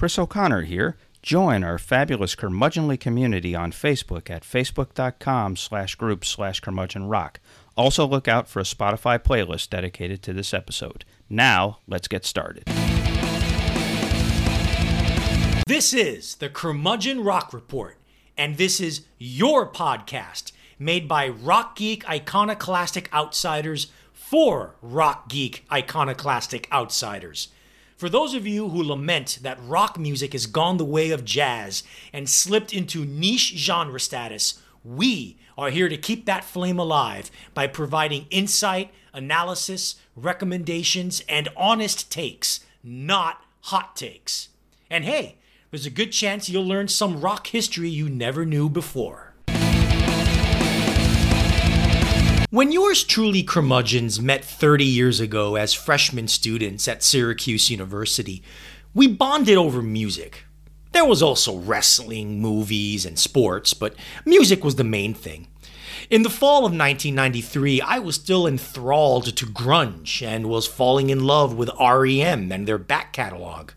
Chris O'Connor here. Join our fabulous curmudgeonly community on Facebook at facebook.com slash group slash curmudgeonrock. Also look out for a Spotify playlist dedicated to this episode. Now, let's get started. This is the Curmudgeon Rock Report, and this is your podcast made by Rock Geek Iconoclastic Outsiders for Rock Geek Iconoclastic Outsiders. For those of you who lament that rock music has gone the way of jazz and slipped into niche genre status, we are here to keep that flame alive by providing insight, analysis, recommendations, and honest takes, not hot takes. And hey, there's a good chance you'll learn some rock history you never knew before. When yours truly curmudgeons met 30 years ago as freshman students at Syracuse University, we bonded over music. There was also wrestling, movies, and sports, but music was the main thing. In the fall of 1993, I was still enthralled to grunge and was falling in love with REM and their back catalog.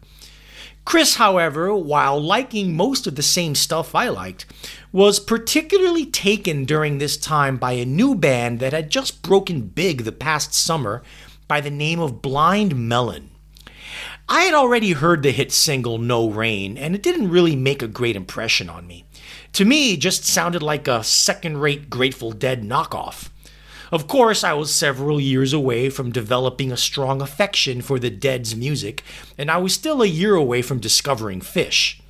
Chris, however, while liking most of the same stuff I liked, was particularly taken during this time by a new band that had just broken big the past summer by the name of Blind Melon. I had already heard the hit single No Rain, and it didn't really make a great impression on me. To me, it just sounded like a second rate Grateful Dead knockoff. Of course, I was several years away from developing a strong affection for the Dead's music, and I was still a year away from discovering Phish.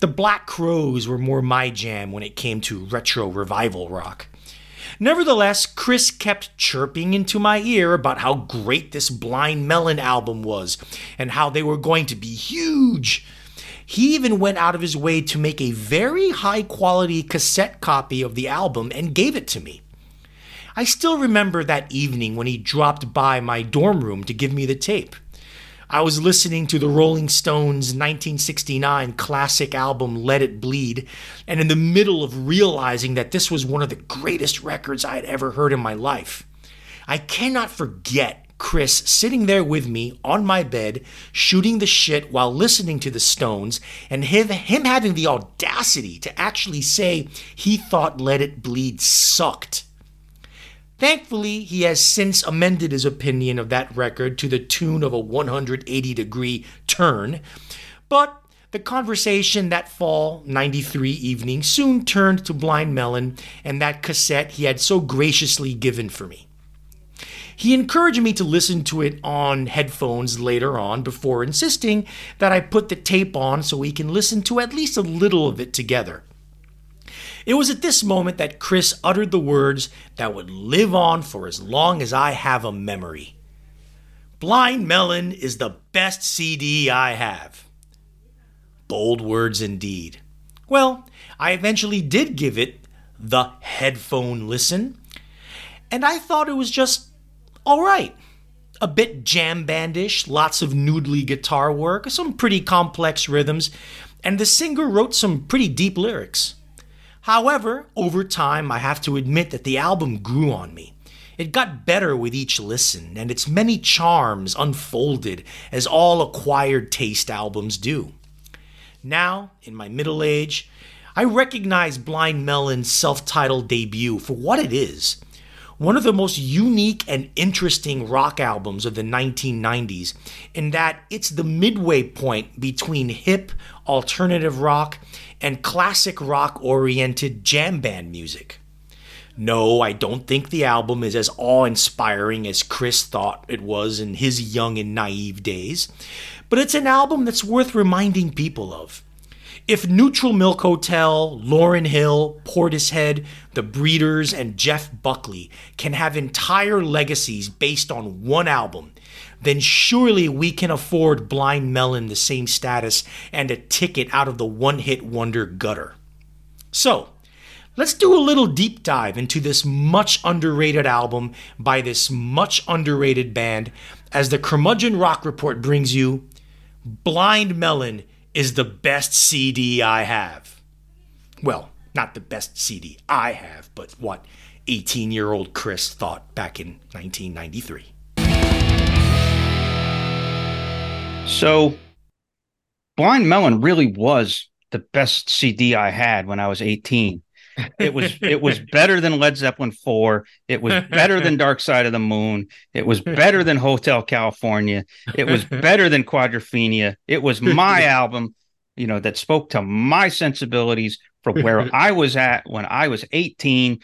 The Black Crowes were more my jam when it came to retro revival rock. Nevertheless, Chris kept chirping into my ear about how great this Blind Melon album was and how they were going to be huge. He even went out of his way to make a very high quality cassette copy of the album and gave it to me. I still remember that evening when he dropped by my dorm room to give me the tape. I was listening to the Rolling Stones 1969 classic album Let It Bleed, and in the middle of realizing that this was one of the greatest records I had ever heard in my life. I cannot forget Chris sitting there with me on my bed, shooting the shit while listening to the Stones, and him, having the audacity to actually say he thought Let It Bleed sucked. Thankfully, he has since amended his opinion of that record to the tune of a 180 degree turn. But the conversation that fall 93 evening soon turned to Blind Melon and that cassette he had so graciously given for me. He encouraged me to listen to it on headphones later on before insisting that I put the tape on so we can listen to at least a little of it together. It was at this moment that Chris uttered the words that would live on for as long as I have a memory. Blind Melon is the best CD I have. Bold words indeed. Well, I eventually did give it the headphone listen, and I thought it was just all right. A bit jam bandish, lots of noodly guitar work, some pretty complex rhythms, and the singer wrote some pretty deep lyrics. However, over time, I have to admit that the album grew on me. It got better with each listen, and its many charms unfolded as all acquired taste albums do. Now, in my middle age, I recognize Blind Melon's self titled debut for what it is one of the most unique and interesting rock albums of the 1990s, in that it's the midway point between hip, alternative rock, and classic rock oriented jam band music. No, I don't think the album is as awe inspiring as Chris thought it was in his young and naive days, but it's an album that's worth reminding people of. If Neutral Milk Hotel, Lauryn Hill, Portishead, The Breeders, and Jeff Buckley can have entire legacies based on one album, then surely we can afford Blind Melon the same status and a ticket out of the one hit wonder gutter. So, let's do a little deep dive into this much underrated album by this much underrated band as the Curmudgeon Rock Report brings you Blind Melon is the best CD I have. Well, not the best CD I have, but what 18 year old Chris thought back in 1993. So, Blind Melon really was the best CD I had when I was 18. It was it was better than Led Zeppelin 4. It was better than Dark Side of the Moon. It was better than Hotel California. It was better than Quadrophenia. It was my album, you know, that spoke to my sensibilities from where I was at when I was 18.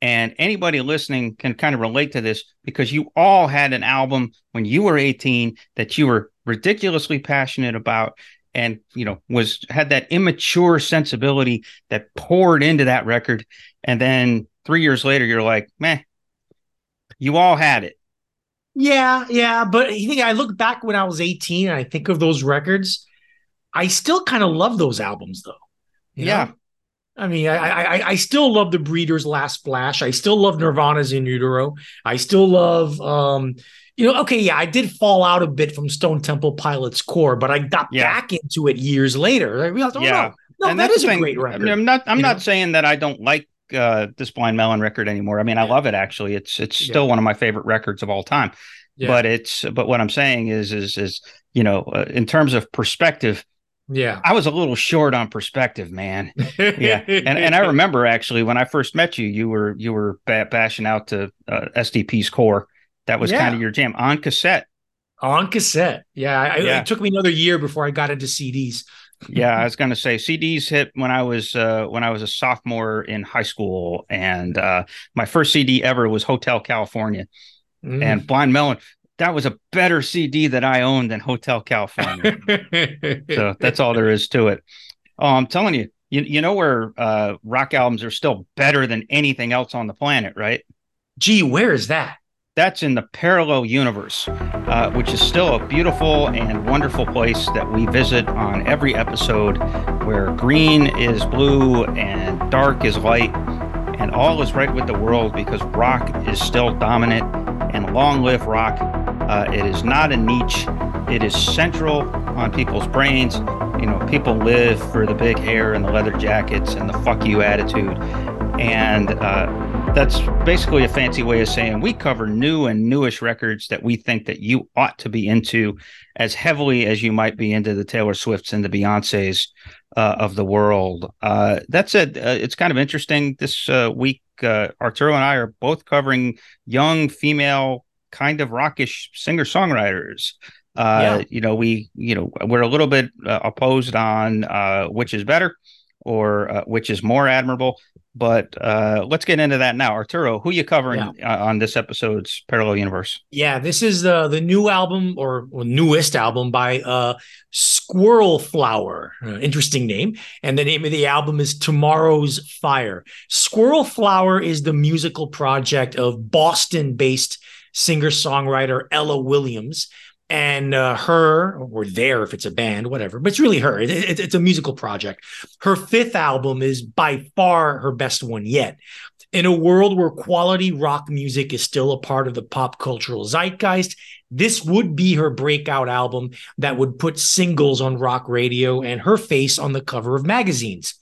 And anybody listening can kind of relate to this because you all had an album when you were 18 that you were ridiculously passionate about and you know was had that immature sensibility that poured into that record. And then three years later you're like man you all had it. Yeah yeah but you think i look back when i was 18 and i think of those records i still kind of love those albums though yeah know? I mean, I, I I still love the Breeders' Last Splash. I still love Nirvana's In Utero. I still love um, you know, okay, yeah, I did fall out a bit from Stone Temple Pilots core, but I got yeah. back into it years later. I realized, oh yeah. no, no, and that is a great record. I am not I'm not know? saying that I don't like uh, this Blind Melon record anymore. I mean, I love it actually. It's it's still yeah. one of my favorite records of all time. But it's but what I'm saying is is is you know, uh, in terms of perspective, yeah. I was a little short on perspective, man. yeah. And and I remember actually when I first met you, you were you were bashing out to uh, STP's core that was yeah. kind of your jam on cassette. On cassette. Yeah, I, yeah. It took me another year before I got into CDs. yeah, I was going to say CDs hit when I was uh, when I was a sophomore in high school, and uh, my first CD ever was Hotel California, mm. and Blind Melon. That was a better CD that I owned than Hotel California. so that's all there is to it. Oh, I'm telling you, you, you know where uh, rock albums are still better than anything else on the planet, right? Gee, where is that? that's in the parallel universe, uh, which is still a beautiful and wonderful place that we visit on every episode, where green is blue and dark is light, all is right with the world because rock is still dominant. And long live rock! Uh, it is not a niche; it is central on people's brains. You know, people live for the big hair and the leather jackets and the "fuck you" attitude, and uh, that's basically a fancy way of saying we cover new and newish records that we think that you ought to be into as heavily as you might be into the Taylor Swifts and the Beyoncés uh, of the world. Uh, that's it. Uh, it's kind of interesting. This uh, week, uh, Arturo and I are both covering young female, kind of rockish singer songwriters. Uh, yeah. You know, we, you know, we're a little bit opposed on which is better or which is more admirable. But uh, let's get into that now. Arturo, who you covering yeah. uh, on this episode's Parallel Universe? Yeah, this is the the new album or, or newest album by uh, Squirrel Flower. Uh, interesting name. And the name of the album is Tomorrow's Fire. Squirrel Flower is the musical project of Boston based singer songwriter Ella Williams and uh, her or there if it's a band whatever but it's really her. It, it, it's a musical project. Her fifth album is by far her best one yet. In a world where quality rock music is still a part of the pop cultural zeitgeist this would be her breakout album that would put singles on rock radio and her face on the cover of magazines.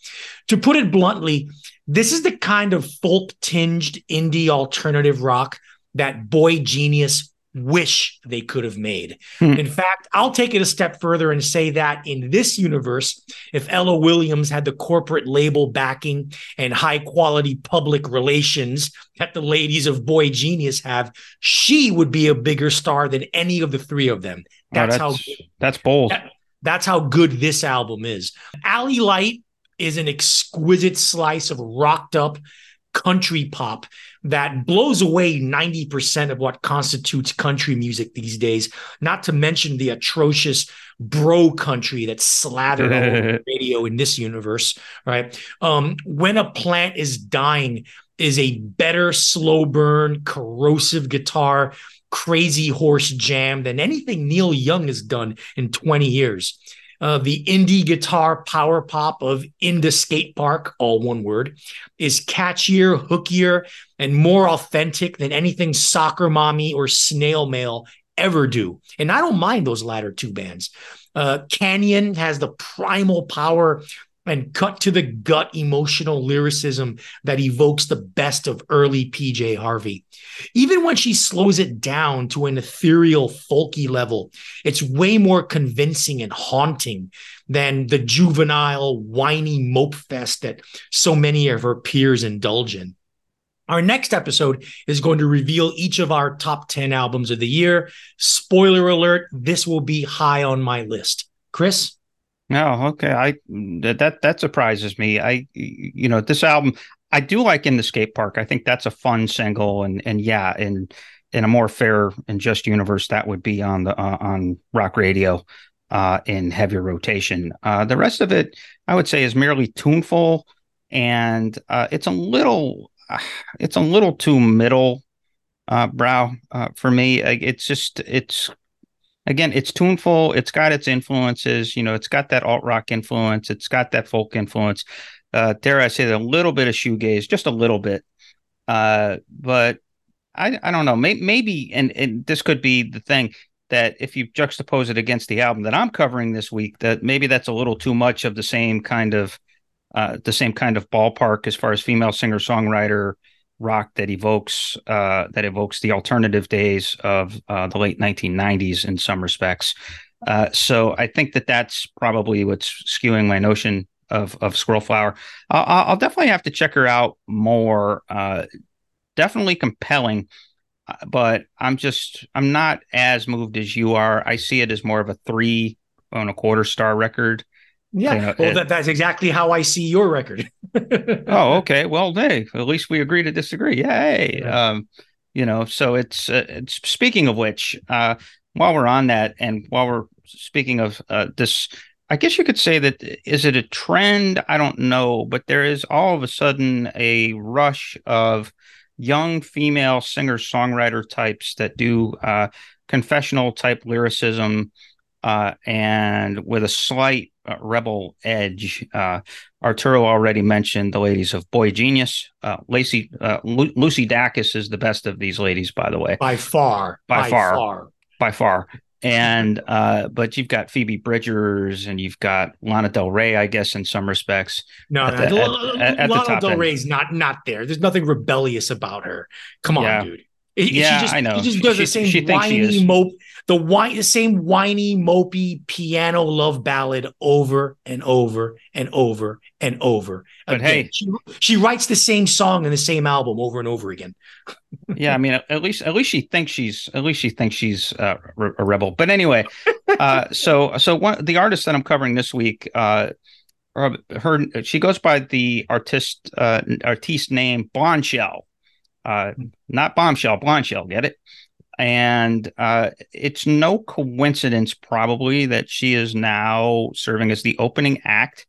To put it bluntly this is the kind of folk tinged indie alternative rock that boygenius wish they could have made. Hmm. In fact, I'll take it a step further and say that in this universe, if Ella Williams had the corporate label backing and high quality public relations that the ladies of Boy Genius have, she would be a bigger star than any of the three of them. That's, oh, that's how that's bold. That, that's how good this album is. Alley Light is an exquisite slice of rocked up country pop that blows away 90% of what constitutes country music these days, not to mention the atrocious bro country that's slathered all over the radio in this universe, right? Um, when a plant is dying is a better slow burn, corrosive guitar, crazy horse jam than anything Neil Young has done in 20 years uh, the indie guitar power pop of In the Skate Park, all one word, is catchier, hookier, and more authentic than anything Soccer Mommy or Snail Mail ever do. And I don't mind those latter two bands. Uh, Canyon has the primal power and cut to the gut emotional lyricism that evokes the best of early PJ Harvey. Even when she slows it down to an ethereal, folky level, it's way more convincing and haunting than the juvenile, whiny mope fest that so many of her peers indulge in. Our next episode is going to reveal each of our top 10 albums of the year. Spoiler alert, this will be high on my list. Chris? No, okay. I that that surprises me. I you know, this album I do like in the skate park. I think that's a fun single and and yeah, in in a more fair and just universe that would be on the uh, on rock radio uh in heavier rotation. Uh the rest of it I would say is merely tuneful and uh it's a little it's a little too middle uh, brow uh, for me. It's just it's again it's tuneful. It's got its influences. You know, it's got that alt rock influence. It's got that folk influence. Uh, dare I say a little bit of shoegaze, just a little bit. Uh, but I I don't know. Maybe, maybe and and this could be the thing that if you juxtapose it against the album that I'm covering this week, that maybe that's a little too much of the same kind of uh, the same kind of ballpark as far as female singer songwriter rock that evokes uh, that evokes the alternative days of uh, the late 1990s in some respects. Uh, so I think that that's probably what's skewing my notion of of Squirrel Flower. I'll, I'll definitely have to check her out more. Uh, definitely compelling, uh, but I'm just I'm not as moved as you are. I see it as more of a three and a quarter star record. Yeah, you know, well, that, that's exactly how I see your record. oh, okay. Well, hey, at least we agree to disagree. Yay! Yeah. Um, you know, so it's, uh, it's speaking of which, uh, while we're on that, and while we're speaking of uh, this, I guess you could say that is it a trend? I don't know, but there is all of a sudden a rush of young female singer songwriter types that do uh, confessional type lyricism uh, and with a slight uh, rebel edge. Uh, Arturo already mentioned the ladies of boygenius. Uh, Lacey uh, Lu- Lucy Dacus is the best of these ladies, by the way, by far, by, by far, far, by far. And uh, but you've got Phoebe Bridgers and you've got Lana Del Rey, I guess, in some respects. No, no, the, at, at, Lana Del Rey's not not there. There's nothing rebellious about her. Come on, yeah. dude. It, yeah, just, I know. She just does she, the same she whiny mope, the whine, the same whiny, mopey piano love ballad over and over and over and over. But again. hey, she, she writes the same song in the same album over and over again. yeah, I mean, at least at least she thinks she's at least she thinks she's uh, a rebel. But anyway, uh, so so one the artist that I'm covering this week, uh, her she goes by the artist uh, artiste name Blondshell uh, not bombshell, blondshell. Get it? And uh, it's no coincidence, probably, that she is now serving as the opening act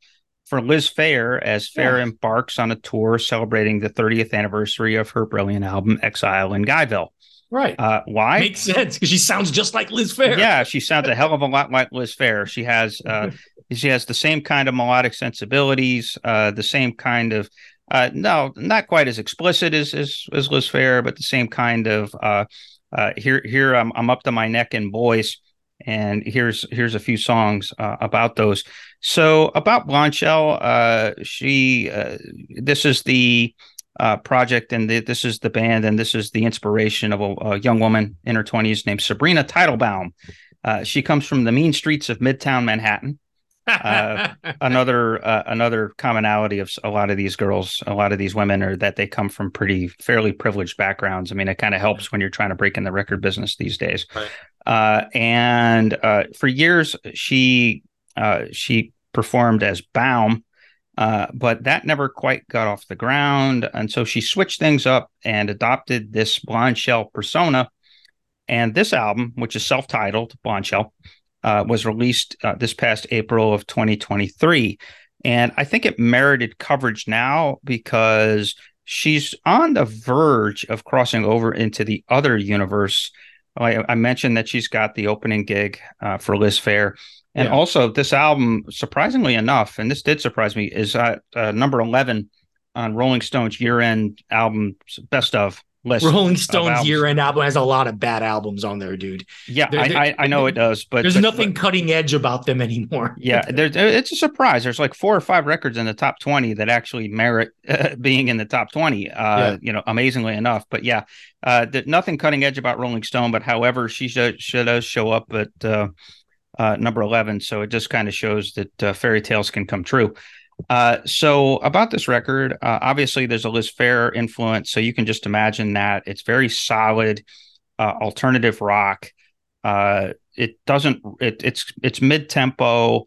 for Liz Phair as Phair yeah. embarks on a tour celebrating the 30th anniversary of her brilliant album Exile in Guyville. Right. Uh, why? Makes sense because she sounds just like Liz Phair. Yeah, she sounds a hell of a lot like Liz Phair. She has uh, she has the same kind of melodic sensibilities, uh, the same kind of uh, no, not quite as explicit as as, as Liz Phair, but the same kind of uh, here here I'm I'm up to my neck in boys, and here's here's a few songs uh, about those. So about Blondshell, uh, she uh, this is the uh, project, and the, this is the band, and this is the inspiration of a, a young woman in her twenties named Sabrina Teitelbaum. Uh, she comes from the mean streets of Midtown Manhattan uh, another uh, another commonality of a lot of these girls, a lot of these women, are that they come from pretty fairly privileged backgrounds. I mean, it kind of helps when you're trying to break in the record business these days. Right. Uh, and uh, for years, she uh, she performed as Baum. Uh, but that never quite got off the ground. And so she switched things up and adopted this Blondshell persona. And this album, which is self titled Blondshell, uh, was released uh, this past April of 2023. And I think it merited coverage now because she's on the verge of crossing over into the other universe. I, I mentioned that she's got the opening gig uh, for Liz Phair. And yeah. also, this album, surprisingly enough, and this did surprise me, is at uh, number 11 on Rolling Stone's year end album best of list. Rolling Stone's year-end album has a lot of bad albums on there, dude. Yeah, I, I, know it does, but there's but, nothing but, cutting edge about them anymore. yeah, it's a surprise. There's like four or five records in the top 20 that actually merit uh, being in the top 20. Uh, yeah. You know, amazingly enough. But yeah, uh, nothing cutting edge about Rolling Stone. But however, she should, she does show up at uh, uh, number 11, so it just kind of shows that uh, fairy tales can come true. Uh, so about this record, uh, obviously there's a Liz Phair influence, so you can just imagine that it's very solid uh, alternative rock. Uh, it doesn't it, it's it's mid tempo,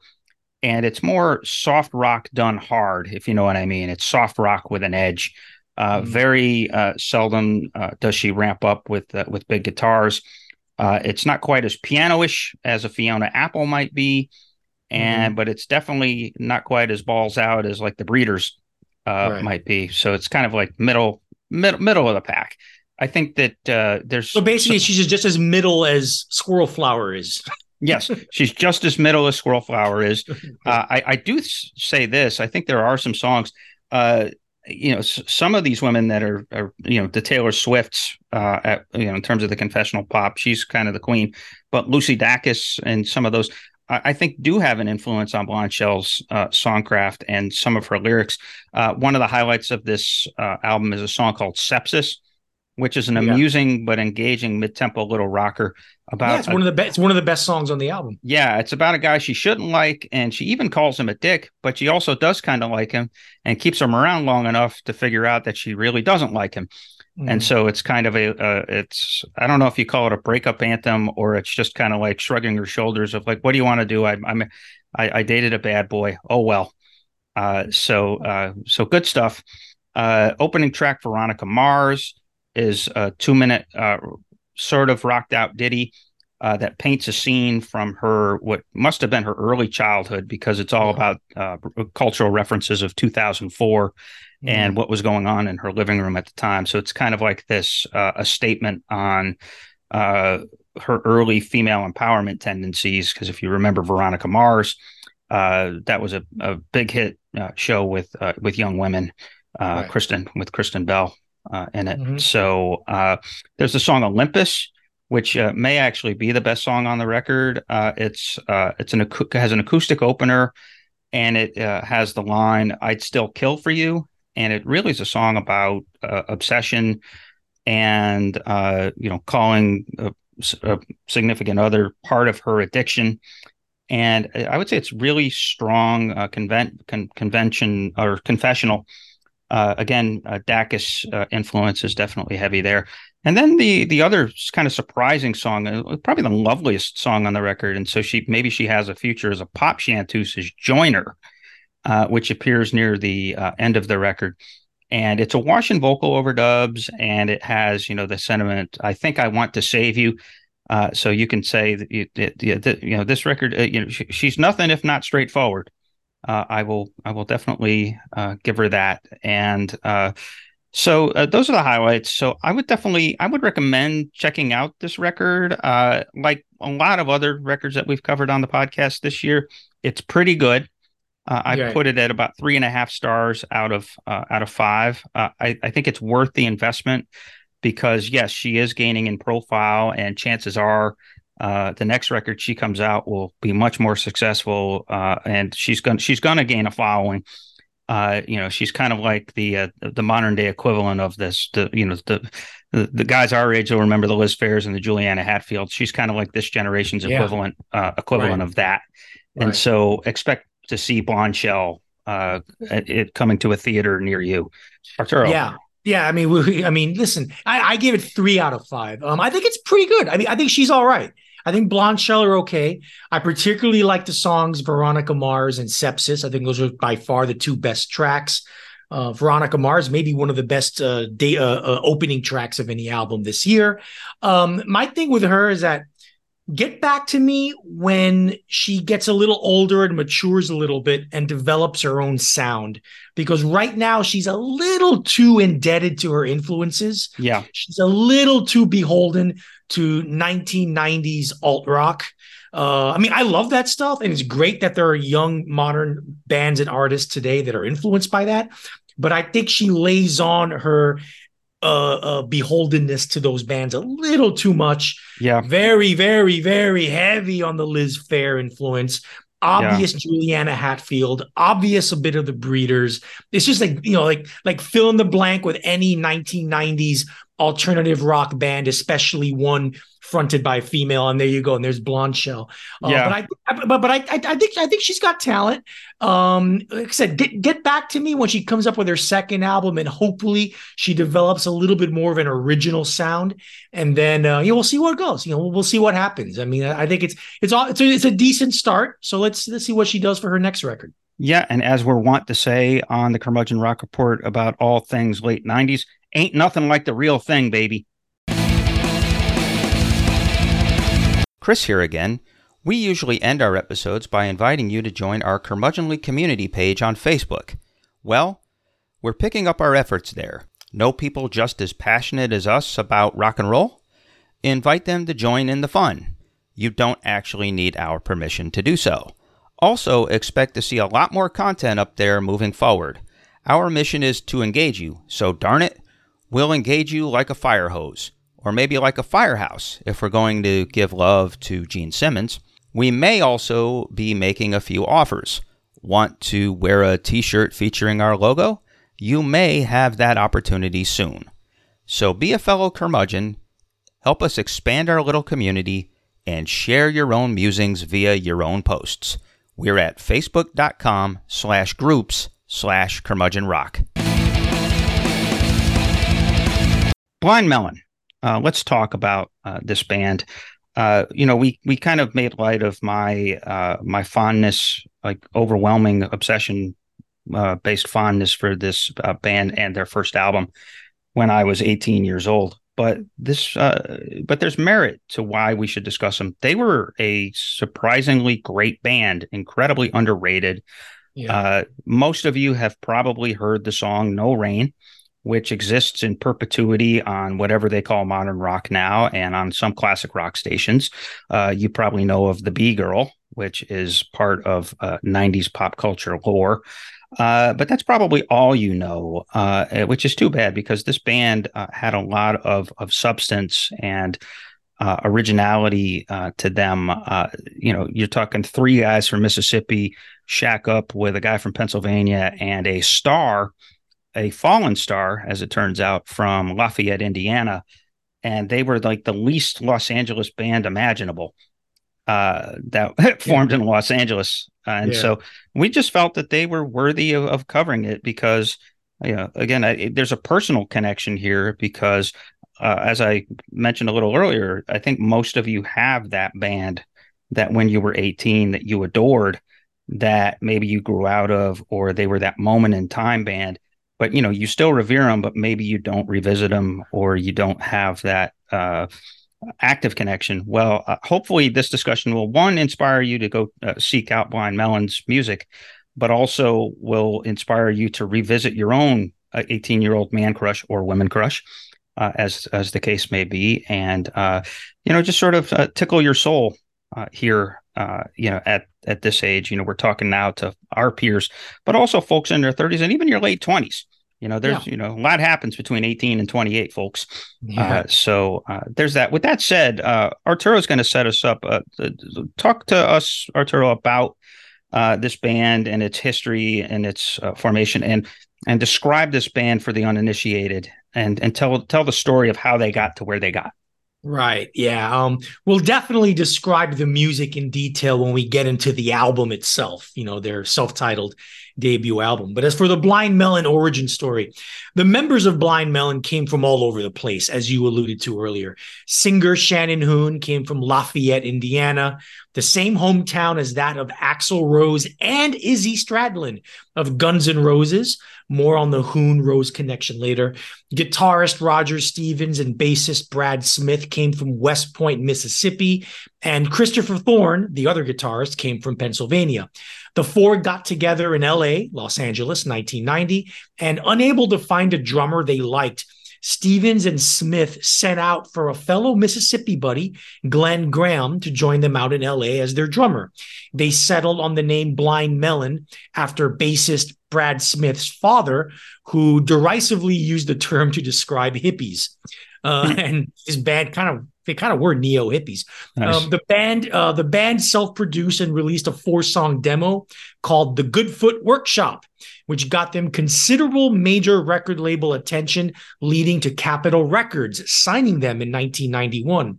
and it's more soft rock done hard, if you know what I mean. It's soft rock with an edge. Mm. Very seldom does she ramp up with with big guitars. it's not quite as piano-ish as a Fiona Apple might be and mm-hmm. but it's definitely not quite as balls out as like the breeders uh, right. might be. So it's kind of like middle middle middle of the pack. I think that uh, there's so basically some, she's just as middle as Squirrel Flower is. yes, she's just as middle as Squirrel Flower is. Uh, I, I do say this. I think there are some songs. Uh, you know, some of these women that are, are, you know, the Taylor Swifts, uh, at, you know, in terms of the confessional pop, she's kind of the queen. But Lucy Dacus and some of those, I think do have an influence on Blondshell's uh, songcraft and some of her lyrics. Uh, one of the highlights of this uh, album is a song called Sepsis, which is an yeah. amusing but engaging mid-tempo little rocker about. Yeah, it's one of the best. It's one of the best songs on the album. Yeah, it's about a guy she shouldn't like, and she even calls him a dick, but she also does kind of like him and keeps him around long enough to figure out that she really doesn't like him. Mm. And so it's kind of a, uh, it's, I don't know if you call it a breakup anthem or it's just kind of like shrugging your shoulders of like, what do you want to do? I, I'm, I, I dated a bad boy. Oh, well. Uh, so, uh, so good stuff. Uh, opening track, Veronica Mars is a two minute, uh, sort of rocked out ditty. Uh, that paints a scene from her what must have been her early childhood because it's all about uh, cultural references of 2004 and mm-hmm. what was going on in her living room at the time. So it's kind of like this uh, a statement on uh, her early female empowerment tendencies. Because if you remember Veronica Mars, uh, that was a, a big hit uh, show with uh, with young women, uh, right. Kristen with Kristen Bell in it. Mm-hmm. So there's the song Olympus. Which may actually be the best song on the record. it's it's an has an acoustic opener, and it has the line "I'd still kill for you," and it really is a song about uh, obsession and uh, you know calling a, a, significant other part of her addiction. And i would say it's really strong uh, convent, con- convention or confessional. Uh, again uh, dacus uh, influence is definitely heavy there and then the the other kind of surprising song uh, probably the loveliest song on the record and so she maybe she has a future as a pop chanteuse is joiner uh, which appears near the uh, end of the record. And it's a wash and vocal overdubs, and it has, you know, the sentiment, I think I want to save you. Uh, so you can say that, you, that, you know, this record, uh, you know, she, she's nothing if not straightforward. Uh, I will, I will definitely give her that. And so those are the highlights. So I would definitely, I would recommend checking out this record. like a lot of other records that we've covered on the podcast this year, it's pretty good. Uh, I right. put it at about three and a half stars out of uh, out of five. Uh, I, I think it's worth the investment because yes, she is gaining in profile, and chances are uh, the next record she comes out will be much more successful, uh, and she's going she's going to gain a following. Uh, you know, she's kind of like the the modern day equivalent of this. The you know the, the, the guys our age will remember the Liz Phairs and the Juliana Hatfield. She's kind of like this generation's yeah. equivalent equivalent right. of that. And right. so expect to see Blondshell uh, it coming to a theater near you. Arturo. Yeah. Yeah, I mean, we, I mean, listen, I, I gave it three out of five. Um, I think it's pretty good. I mean, I think she's all right. I think Blondshell are okay. I particularly like the songs Veronica Mars and Sepsis. I think those are by far the two best tracks. Uh, Veronica Mars, maybe one of the best uh, day, uh, uh opening tracks of any album this year. Um, my thing with her is that get back to me when she gets a little older and matures a little bit and develops her own sound because right now she's a little too indebted to her influences yeah she's a little too beholden to 1990s alt rock uh, I mean, I love that stuff, and it's great that there are young modern bands and artists today that are influenced by that. But I think she lays on her uh, uh, beholdenness to those bands a little too much. Yeah. Very, very, very heavy on the Liz Phair influence. Obvious yeah. Juliana Hatfield, obvious a bit of the Breeders. It's just like, you know, like like fill in the blank with any 1990s alternative rock band, especially one fronted by a female, and there you go. And there's Blondshell. Uh, yeah. But I, but but I, I think I think she's got talent. Um, like I said, get get back to me when she comes up with her second album, and hopefully she develops a little bit more of an original sound. And then uh, you know we'll see where it goes. You know we'll, we'll see what happens. I mean, I think it's it's all it's a, it's a decent start. So let's let's see what she does for her next record. Yeah, and as we're wont to say on the Curmudgeon Rock Report about all things late '90s, ain't nothing like the real thing, baby. Chris here again. We usually end our episodes by inviting you to join our Curmudgeonly community page on Facebook. Well, we're picking up our efforts there. Know people just as passionate as us about rock and roll? Invite them to join in the fun. You don't actually need our permission to do so. Also, expect to see a lot more content up there moving forward. Our mission is to engage you, so darn it, we'll engage you like a fire hose or maybe like a firehouse if we're going to give love to Gene Simmons. We may also be making a few offers. Want to wear a t shirt featuring our logo? You may have that opportunity soon. So be a fellow curmudgeon, help us expand our little community, and share your own musings via your own posts. We're at facebook.com slash groups slash curmudgeon rock. Blind Melon uh, let's talk about uh, this band. Uh, you know, we we kind of made light of my uh, my fondness, like overwhelming obsession uh, based fondness for this uh, band and their first album when I was 18 years old. But this, but there's merit to why we should discuss them. They were a surprisingly great band, incredibly underrated. Yeah. most of you have probably heard the song "No Rain." Which exists in perpetuity on whatever they call modern rock now and on some classic rock stations. Uh, you probably know of the Bee Girl, which is part of uh, 90s pop culture lore. Uh, but that's probably all you know, uh, which is too bad because this band uh, had a lot of, of substance and uh, originality to them. you know, you're talking three guys from Mississippi shack up with a guy from Pennsylvania and a star a fallen star, as it turns out, from Lafayette, Indiana, and they were like the least Los Angeles band imaginable uh, that formed yeah. in Los Angeles, uh, and yeah. so we just felt that they were worthy of, of covering it because, you know, again, I, there's a personal connection here because, uh, as I mentioned a little earlier, I think most of you have that band that when you were 18 that you adored that maybe you grew out of or they were that moment in time band but you know you still revere them but maybe you don't revisit them or you don't have that uh, active connection. Well uh, hopefully this discussion will one inspire you to go uh, seek out blind melon's music but also will inspire you to revisit your own 18 uh, year old man crush or women crush uh, as as the case may be. And uh, you know just sort of tickle your soul here you know at at this age. You know, we're talking now to our peers, but also folks in their 30s and even your late 20s. You know, there's yeah. you know a lot happens between 18 and 28, folks. Yeah. Uh, so uh, there's that. With that said, uh, Arturo is going to set us up. Uh, talk to us, Arturo, about uh, this band and its history and its uh, formation, and and describe this band for the uninitiated, and and tell tell the story of how they got to where they got. Right. Yeah. Um, we'll definitely describe the music in detail when we get into the album itself, you know, their self titled debut album. But as for the Blind Melon origin story, the members of Blind Melon came from all over the place, as you alluded to earlier. Singer Shannon Hoon came from Lafayette, Indiana, the same hometown as that of Axl Rose and Izzy Stradlin of Guns N' Roses. More on the Hoon Rose connection later. Guitarist Roger Stevens and bassist Brad Smith came from West Point, Mississippi, and Christopher Thorn, the other guitarist, came from Pennsylvania. The four got together in LA, Los Angeles, 1990, and unable to find a drummer they liked, Stevens and Smith sent out for a fellow Mississippi buddy, Glen Graham, to join them out in LA as their drummer. They settled on the name Blind Melon after bassist Brad Smith's father, who derisively used the term to describe hippies. Uh, and his band kind of they kind of were neo hippies. Nice. Um, the band uh, the band self produced and released a four song demo called the Goodfoot Workshop, which got them considerable major record label attention, leading to Capitol Records signing them in 1991.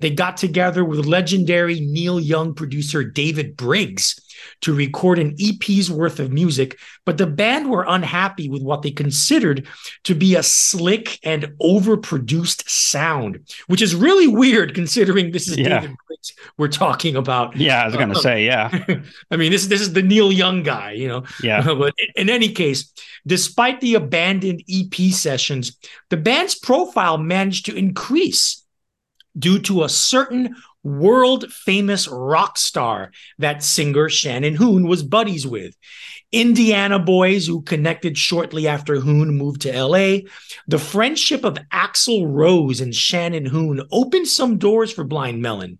They got together with legendary Neil Young producer David Briggs to record an EP's worth of music, but the band were unhappy with what they considered to be a slick and overproduced sound, which is really weird considering this is yeah. David Briggs we're talking about. Yeah, I was going to uh, say, yeah. I mean, this this is the Neil Young guy, you know. Yeah. but in any case, despite the abandoned EP sessions, the band's profile managed to increase due to a certain world famous rock star that singer Shannon Hoon was buddies with. Indiana boys who connected shortly after Hoon moved to LA. The friendship of Axl Rose and Shannon Hoon opened some doors for Blind Melon.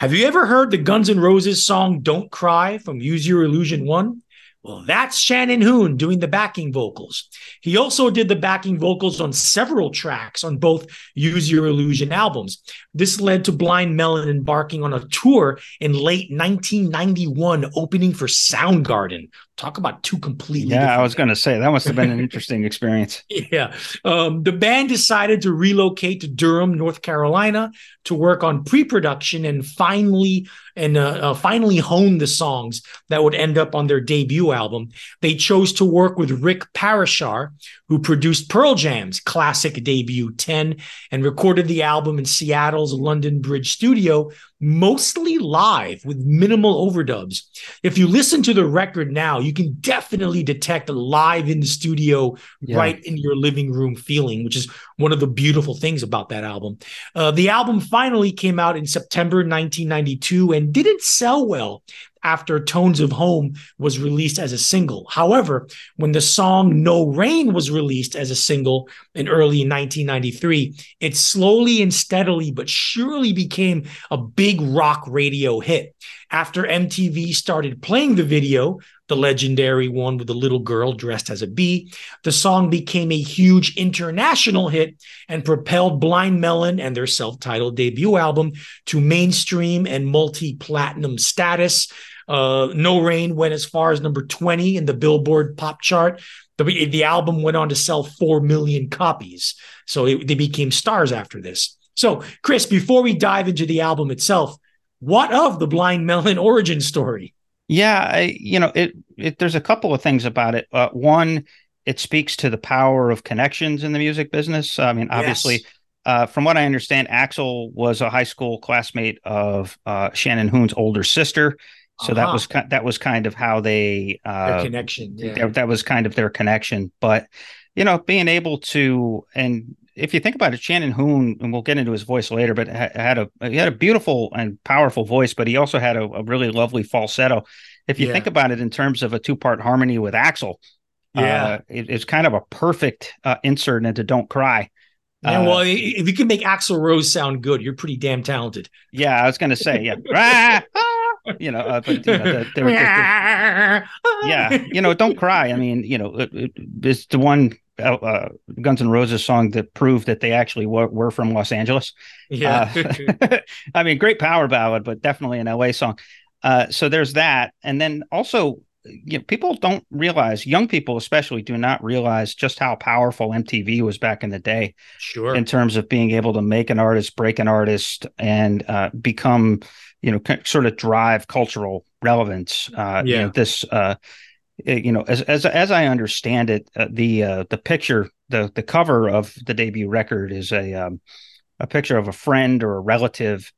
Have you ever heard the Guns N' Roses song Don't Cry from Use Your Illusion 1? Well, that's Shannon Hoon doing the backing vocals. He also did the backing vocals on several tracks on both Use Your Illusion albums. This led to Blind Melon embarking on a tour in late 1991, opening for Soundgarden. Talk about two completely. Yeah, I was going to say that must have been an interesting experience. Yeah. Um, the band decided to relocate to Durham, North Carolina to work on pre production and finally and uh, uh, finally honed the songs that would end up on their debut album. They chose to work with Rick Parashar, who produced Pearl Jam's classic debut 10 and recorded the album in Seattle's London Bridge studio, mostly live with minimal overdubs. If you listen to the record now, you can definitely detect a live in the studio, yeah. right in your living room feeling, which is one of the beautiful things about that album. Uh, the album finally came out in September 1992 and didn't sell well after Tones of Home was released as a single. However, when the song No Rain was released as a single in early 1993, it slowly and steadily but surely became a big rock radio hit. After MTV started playing the video, the legendary one with the little girl dressed as a bee. The song became a huge international hit and propelled Blind Melon and their self titled debut album to mainstream and multi platinum status. Uh, no Rain went as far as number 20 in the Billboard pop chart. The, the album went on to sell 4 million copies. So it, they became stars after this. So, Chris, before we dive into the album itself, what of the Blind Melon origin story? Yeah, I, you know, it, it. There's a couple of things about it. Uh, one, it speaks to the power of connections in the music business. I mean, obviously, yes. uh, from what I understand, Axl was a high school classmate of uh, Shannon Hoon's older sister. So uh-huh. that was that was kind of how they uh, their connection. Yeah. That, that was kind of their connection. But you know, being able to and if you think about it, Shannon Hoon, and we'll get into his voice later, but had a he had a beautiful and powerful voice, but he also had a, a really lovely falsetto. If you yeah. think about it in terms of a two part harmony with Axl, yeah, uh, it, it's kind of a perfect uh, insert into "Don't Cry." Yeah, uh, well, if you can make Axl Rose sound good, you're pretty damn talented. Yeah, I was going to say, yeah, you know, uh, but you know, the, the, the, yeah, you know, don't cry. I mean, you know, it, it, it's the one uh, uh, Guns N' Roses song that proved that they actually were, were from Los Angeles. Yeah, uh, I mean, great power ballad, but definitely an LA song. Uh, so there's that, and then also you know, people don't realize, young people especially, do not realize just how powerful MTV was back in the day. Sure. In terms of being able to make an artist, break an artist, and uh, become, you know, sort of drive cultural relevance. Uh, yeah. You know, this, uh, you know, as as as I understand it, uh, the uh, the picture, the the cover of the debut record is a um, a picture of a friend or a relative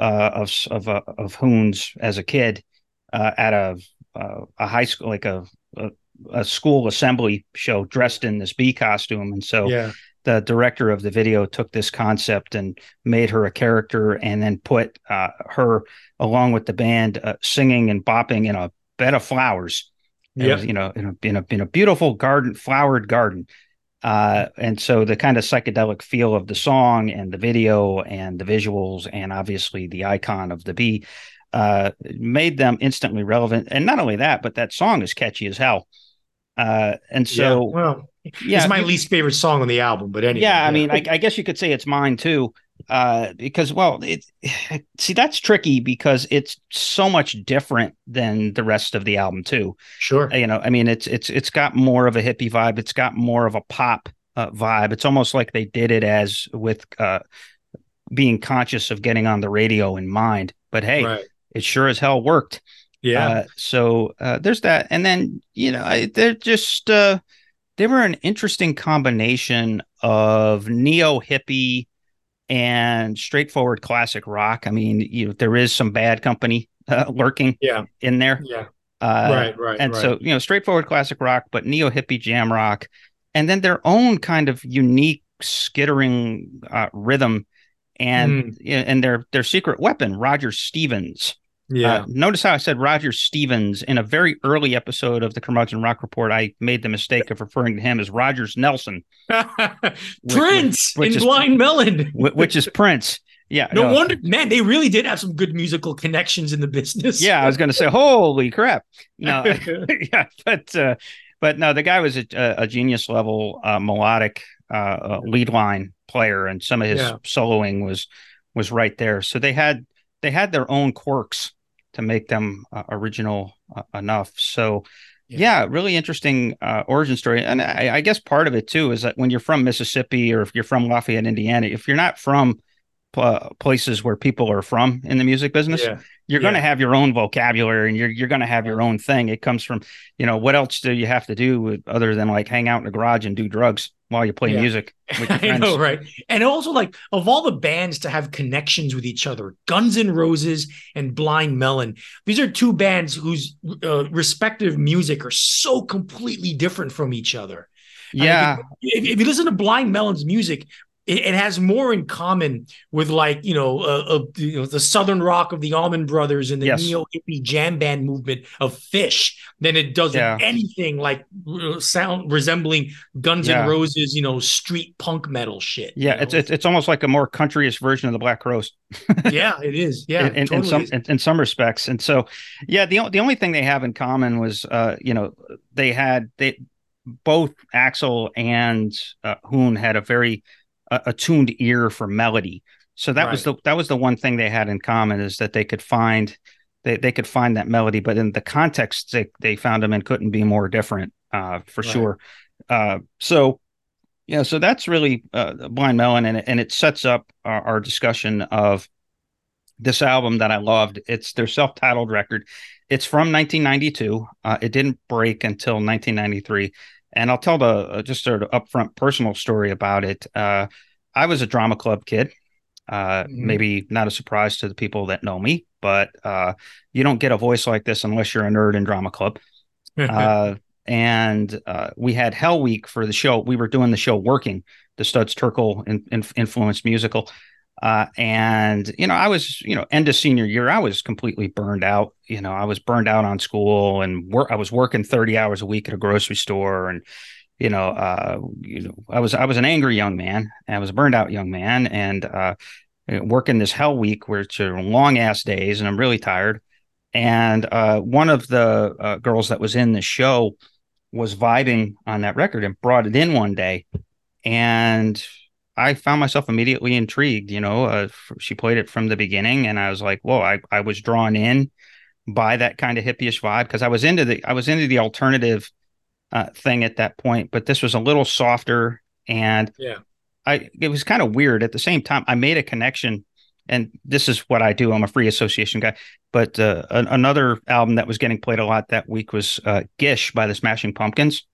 uh, of of uh, of Hoon's as a kid uh, at a uh, a high school, like a, a, a school assembly show, dressed in this bee costume, and so yeah. The director of the video took this concept and made her a character, and then put uh, her along with the band uh, singing and bopping in a bed of flowers. Yeah, you know, in a, in a in a beautiful garden, flowered garden. Uh, and so the kind of psychedelic feel of the song and the video and the visuals and obviously the icon of the bee uh, made them instantly relevant. And not only that, but that song is catchy as hell. Uh, and so, yeah, well, yeah, it's my least favorite song on the album, but anyway. Yeah, I mean, I, I, guess you could say it's mine too, uh, because well, it see that's tricky because it's so much different than the rest of the album too. Sure, you know, I mean, it's it's it's got more of a hippie vibe. It's got more of a pop uh, vibe. It's almost like they did it as with uh, being conscious of getting on the radio in mind. But hey, right. it sure as hell worked. Yeah. Uh, so uh, there's that, and then you know I, they're just uh, they were an interesting combination of neo hippie and straightforward classic rock. I mean, you know, there is some bad company uh, lurking yeah. in there. Yeah. Uh, right, right. And right. so, you know, straightforward classic rock, but neo hippie jam rock, and then their own kind of unique skittering uh, rhythm, and mm. and their their secret weapon, Roger Stevens. Yeah. Uh, notice how I said Roger Stevens in a very early episode of the Curmudgeon Rock Report. I made the mistake of referring to him as Rogers Nelson. Prince which, which in is, Blind Melon, which is Prince. Yeah. No, no, wonder, man. They really did have some good musical connections in the business. Yeah, I was going to say, holy crap. No, yeah, but uh, but no, the guy was a, a genius level uh, melodic uh, uh, lead line player, and some of his yeah. soloing was was right there. So they had they had their own quirks to make them uh, original uh, enough. So, yeah. yeah really interesting uh, origin story. And I, I, guess part of it too is that when you're from Mississippi or if you're from Lafayette, Indiana, if you're not from pl- places where people are from in the music business, yeah. you're yeah. going to have your own vocabulary and you're you're going to have your own thing. It comes from, you know, what else do you have to do with, other than like hang out in the garage and do drugs? While you play yeah. music with your friends. I know, right? And also, like, of all the bands to have connections with each other, Guns N' Roses and Blind Melon, these are two bands whose uh, respective music are so completely different from each other. Yeah. if, if, you listen to Blind Melon's music, it, it, has more in common with like you know, uh, uh, you know the southern rock of the Allman Brothers and the yes. neo hippie jam band movement of Phish than it does yeah. anything like sound resembling Guns yeah. N' Roses, you know, street punk metal shit. Yeah, it's, it's it's almost like a more countryish version of the Black Crowes. yeah, it is. Yeah, in, in, totally in some in, in, some respects, and so yeah, the the only thing they have in common was uh, you know, they had they both Axl and uh, Hoon had a very a, a tuned ear for melody. So that right. was the that was the one thing they had in common is that they could find they, they could find that melody, but in the context they, they found them and couldn't be more different uh, for right. sure. Uh, so yeah, so that's really uh, Blind Melon, and it, and it sets up our, our, discussion of this album that I loved. It's their self-titled record. It's from 1992. Uh, it didn't break until 1993, and I'll tell the uh, just sort of upfront personal story about it. Uh, I was a drama club kid. Uh, mm-hmm. Maybe not a surprise to the people that know me, but uh, you don't get a voice like this unless you're a nerd in drama club. uh, and uh, we had Hell Week for the show. We were doing the show working the Studs Terkel in, in, influenced musical. Uh, and you know, I was you know end of senior year, I was completely burned out. You know, I was burned out on school and work. I was working thirty hours a week at a grocery store, and you know, uh, you know, I was I was an angry young man. I was a burned out young man, and uh, working this hell week, which are long ass days, and I'm really tired. And uh, one of the uh, girls that was in the show was vibing on that record and brought it in one day, and I found myself immediately intrigued. You know, uh, she played it from the beginning, and I was like, "Whoa!" I, I was drawn in by that kind of hippie-ish vibe because I was into the I was into the alternative uh, thing at that point, but this was a little softer, and yeah, I it was kind of weird. At the same time, I made a connection, and this is what I do. I'm a free association guy. But uh, another album that was getting played a lot that week was uh, "Gish" by the Smashing Pumpkins,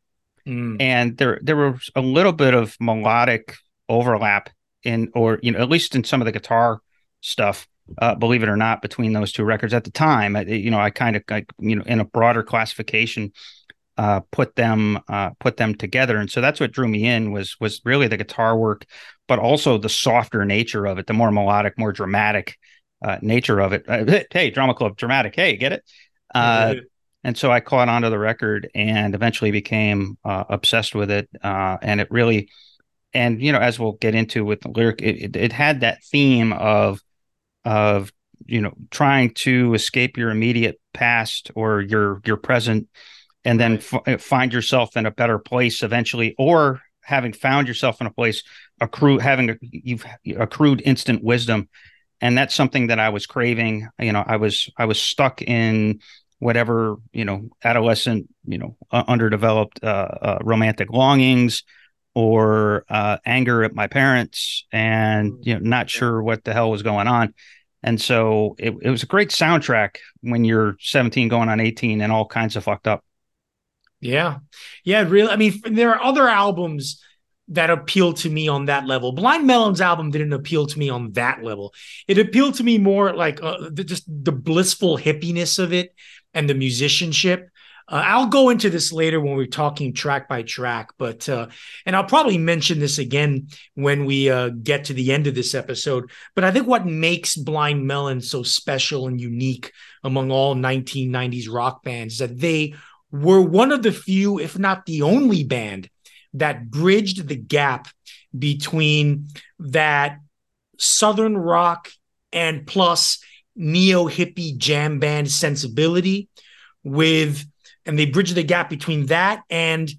mm. and there there was a little bit of melodic overlap in, or you know, at least in some of the guitar stuff. Uh, believe it or not, between those two records at the time, I, you know, I kind of like you know in a broader classification uh, put them uh, put them together, and so that's what drew me in was was really the guitar work, but also the softer nature of it, the more melodic, more dramatic uh, nature of it. Uh, hey, drama club, dramatic. Hey, get it? Uh, and so I caught onto the record and eventually became uh, obsessed with it. Uh, and it really, and you know, as we'll get into with the lyric, it, it, it had that theme of of you know trying to escape your immediate past or your your present and then f- find yourself in a better place eventually or having found yourself in a place accrue having a, you've accrued instant wisdom. And that's something that I was craving. You know I was I was stuck in whatever you know adolescent you know uh, underdeveloped uh, uh, romantic longings or uh, anger at my parents and you know not sure what the hell was going on and so it, it was a great soundtrack when you're 17 going on 18 and all kinds of fucked up yeah yeah really i mean there are other albums that appealed to me on that level. Blind Melon's album didn't appeal to me on that level. It appealed to me more like uh, the, just the blissful hippiness of it and the musicianship. Uh, I'll go into this later when we're talking track by track, but uh, and I'll probably mention this again when we uh, get to the end of this episode. But I think what makes Blind Melon so special and unique among all 1990s rock bands is that they were one of the few, if not the only band, that bridged the gap between that Southern rock and plus neo hippie jam band sensibility with and they bridge the gap between that and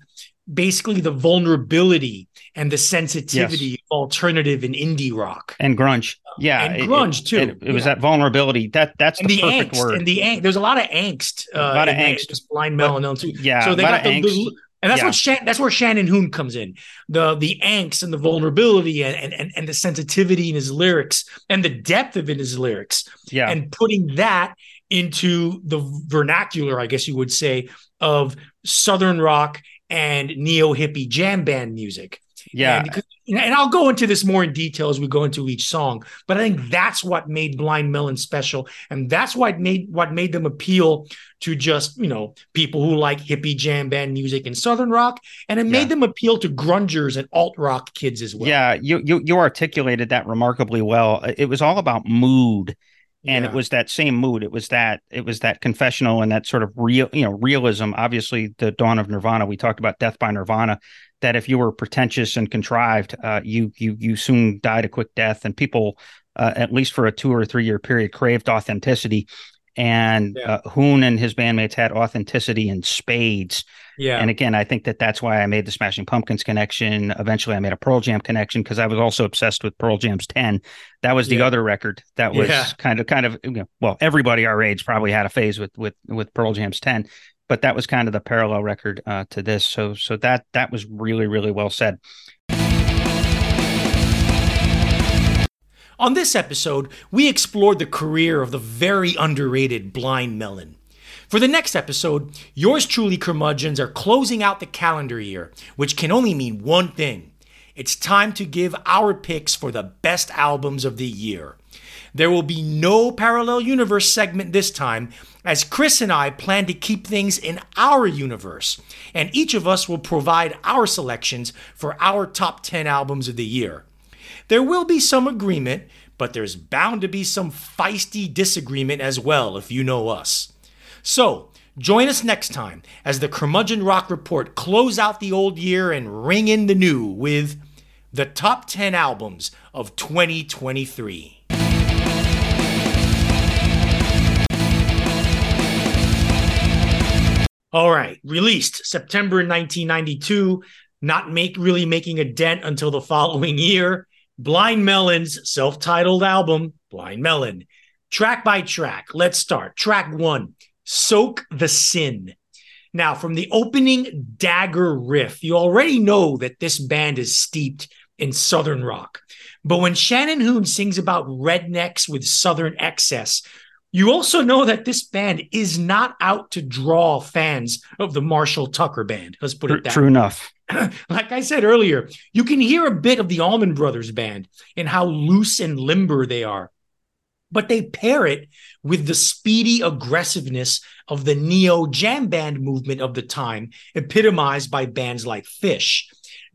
basically the vulnerability and the sensitivity yes. of alternative and indie rock and grunge. Yeah, and grunge it, too. It, it, was that vulnerability. That that's the, the perfect angst, word. And the ang- there's a lot of angst. Uh, a lot of angst. Just blind melon too. Yeah, so they got the, the, and that's yeah. what Shan- that's where Shannon Hoon comes in. The the angst and the vulnerability and, and and the sensitivity in his lyrics and the depth of in his lyrics. Yeah. And putting that into the vernacular, I guess you would say, of Southern rock and neo hippie jam band music. Yeah. And, and, I'll go into this more in detail as we go into each song, but I think that's what made Blind Melon special. And that's what made what made them appeal to just, you know, people who like hippie jam band music and Southern rock. And it made them appeal to grungers and alt rock kids as well. Yeah, you you you articulated that remarkably well. It was all about mood and yeah. it was that same mood it was that it was that confessional and that sort of real you know realism obviously the dawn of nirvana we talked about death by nirvana that if you were pretentious and contrived, uh, you you you soon died a quick death, and people, uh, at least for a two or three year period, craved authenticity. And yeah. uh, Hoon and his bandmates had authenticity in spades. Yeah. And again, I think that that's why I made the Smashing Pumpkins connection. Eventually, I made a Pearl Jam connection because I was also obsessed with Pearl Jam's Ten. That was the yeah. other record that was yeah. kind of kind of you know, well, everybody our age probably had a phase with with with Pearl Jam's Ten but that was kind of the parallel record uh, to this. So so that that was really really well said. On this episode, we explored the career of the very underrated Blind Melon. For the next episode, yours truly curmudgeons are closing out the calendar year, which can only mean one thing. It's time to give our picks for the best albums of the year. There will be no parallel universe segment this time, as Chris and I plan to keep things in our universe, and each of us will provide our selections for our top 10 albums of the year. There will be some agreement, but there's bound to be some feisty disagreement as well, if you know us. So, join us next time as the Curmudgeon Rock Report close out the old year and ring in the new with the top 10 albums of 2023. All right, released September 1992, not make really making a dent until the following year. Blind Melon's self-titled album, Blind Melon. Track by track, let's start. Track 1, Soak the Sin. Now, from the opening dagger riff, you already know that this band is steeped in Southern rock. But when Shannon Hoon sings about rednecks with Southern excess, you also know that this band is not out to draw fans of the Marshall Tucker band. Let's put it that True way. enough. like I said earlier, you can hear a bit of the Allman Brothers band and how loose and limber they are. But they pair it with the speedy aggressiveness of the neo jam band movement of the time, epitomized by bands like Phish.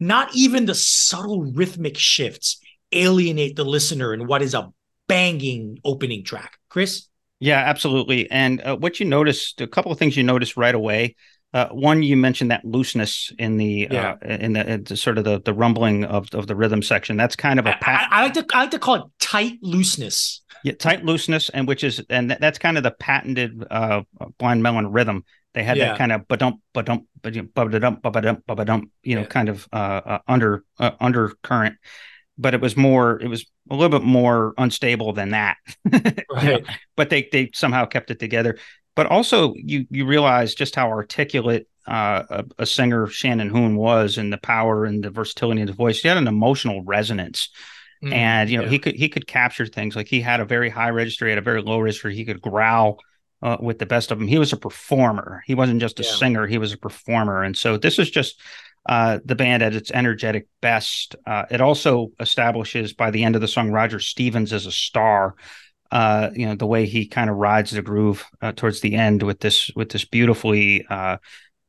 Not even the subtle rhythmic shifts alienate the listener in what is a banging opening track. Chris? Yeah, absolutely. And uh, what you noticed, a couple of things you noticed right away. Uh, one, you mentioned that looseness in the Yeah. uh, in the, in the sort of the, the rumbling of, of the rhythm section. That's kind of a I, pat- I- I like to I like to call it tight looseness. yeah, tight looseness, and which is and that, that's kind of the patented uh, blind melon rhythm. They had Yeah. that kind of ba-dump, ba-dump, ba-dump, ba-da-dump, ba-da-dump, ba-da-dump, you know, Yeah. kind of uh, uh, under uh, undercurrent. But it was more, it was a little bit more unstable than that. You know, but they they somehow kept it together. But also, you you realize just how articulate uh, a, a singer Shannon Hoon was, and the power and the versatility of the voice. He had an emotional resonance, Mm, and you know yeah. he could he could capture things like he had a very high register, he had a very low register. He could growl uh, with the best of them. He was a performer. He wasn't just a Yeah. singer. He was a performer, and so this is just. Uh, the band at its energetic best. Uh, it also establishes by the end of the song Roger Stevens as a star uh you know the way he kind of rides the groove uh, towards the end with this with this beautifully uh,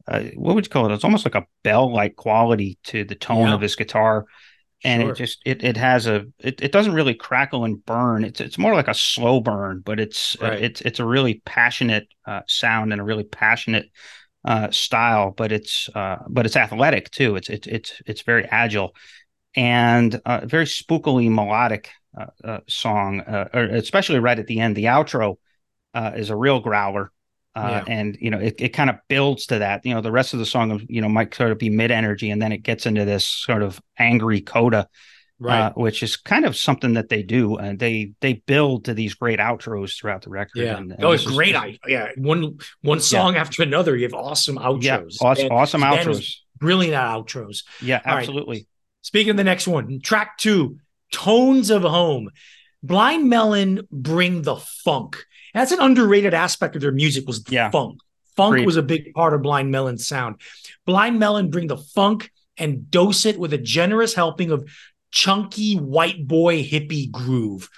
uh what would you call it it's almost like a bell like quality to the tone Yeah. of his guitar and Sure. it just it it has a it, it doesn't really crackle and burn it's it's more like a slow burn but it's uh, Right. it's it's a really passionate uh sound and a really passionate uh style but it's uh but it's athletic too it's it's it's it's very agile and uh, very spookily melodic uh, uh, song, uh, especially right at the end. The outro uh, is a real growler, uh, Yeah. and you know it, it kind of builds to that. You know, the rest of the song, you know, might sort of be mid energy, and then it gets into this sort of angry coda, right. uh, which is kind of something that they do, and they they build to these great outros throughout the record. yeah. and, and oh, it's great. this- I, yeah. One one song after another. You have awesome outros. yeah, awesome, And awesome outros. brilliant outros. Yeah, All right. absolutely. Speaking of the next one, track two, Tones of Home. Blind Melon bring the funk. That's an underrated aspect of their music was the Yeah. funk. Funk was a big part of Blind Melon's sound. Blind Melon bring the funk and dose it with a generous helping of chunky white boy hippie groove.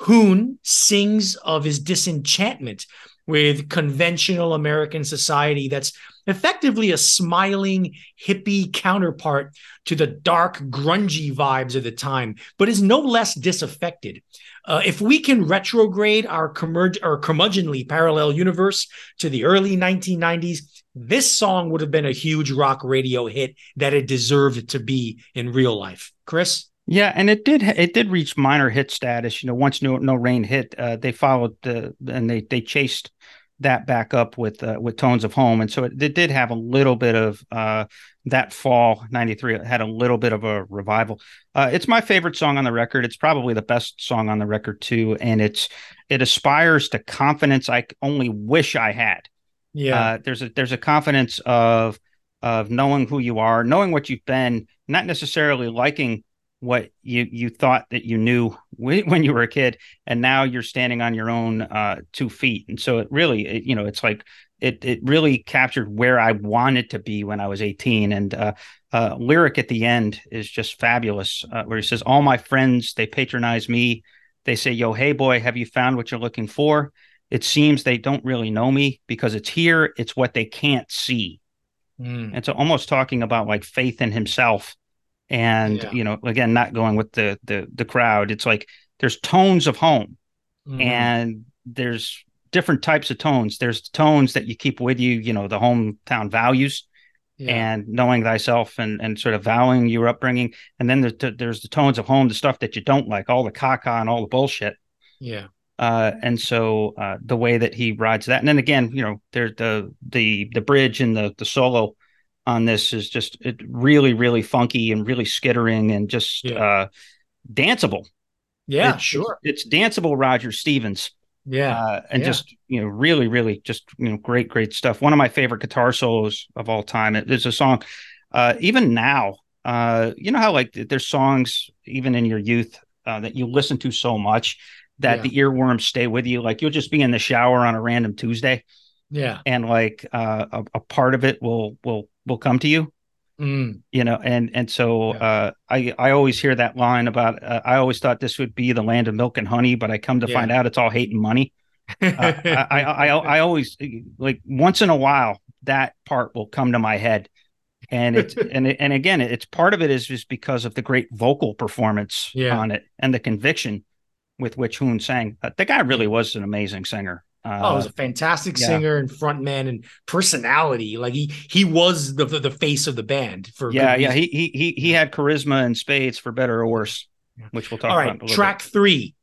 Hoon sings of his disenchantment with conventional American society that's effectively a smiling hippie counterpart to the dark, grungy vibes of the time, but is no less disaffected. Uh, if we can retrograde our, curmud- our curmudgeonly parallel universe to the early 1990s, this song would have been a huge rock radio hit that it deserved to be in real life. Chris? Yeah, and it did it did reach minor hit status. You know, once No No Rain hit, uh, they followed the and they they chased that back up with uh, with Tones of Home, and so it, it did have a little bit of uh, that fall '93 had a little bit of a revival. Uh, it's my favorite song on the record. It's probably the best song on the record too, and it's it aspires to confidence I only wish I had. Yeah. Uh, there's a there's a confidence of of knowing who you are, knowing what you've been, not necessarily liking what you you thought that you knew when, you were a kid, and now you're standing on your own uh, two feet. And so it really, it, you know, it's like it it really captured where I wanted to be when I was 18. And uh, uh, lyric at the end is just fabulous, uh, where he says, "All my friends they patronize me. They say, yo, hey boy, have you found what you're looking for?" it seems they don't really know me because it's here it's what they can't see Mm. and so almost talking about like faith in himself and Yeah. you know again not going with the the the crowd it's like there's tones of home Mhm. and there's different types of tones there's tones that you keep with you you know the hometown values Yeah. and knowing thyself and and sort of valuing your upbringing and then there's, there's the tones of home the stuff that you don't like all the caca and all the bullshit yeah. uh, and so uh, the way that he rides that, and then again, you know, there's the the the bridge and the the solo on this is just it really really funky and really skittering and just Yeah. uh, danceable. Yeah, It's- sure. It's, danceable, Roger Stevens, Yeah. uh, and Yeah. just you know, really really just you know, great great stuff. One of my favorite guitar solos of all time. It- There's a song, uh, even now. Uh, you know how like there's songs even in your youth uh, that you listen to so much that Yeah. the earworms stay with you. Like you'll just be in the shower on a random Tuesday, yeah. and like uh, a, a part of it will will will come to you. Mm. You know, and and so Yeah. uh, I I always hear that line about uh, I always thought this would be the land of milk and honey, but I come to Yeah. find out it's all hate and money. Uh, I, I I I always like once in a while that part will come to my head, and it's and it, and again it's part of it is just because of the great vocal performance Yeah. on it and the conviction with which Hoon sang. Uh, the guy really was an amazing singer. Uh, oh, he was a fantastic yeah. singer and frontman and personality. Like he he was the the, face of the band for yeah yeah he he he had charisma and spades for better or worse, which we'll talk about. All right, track bit. three.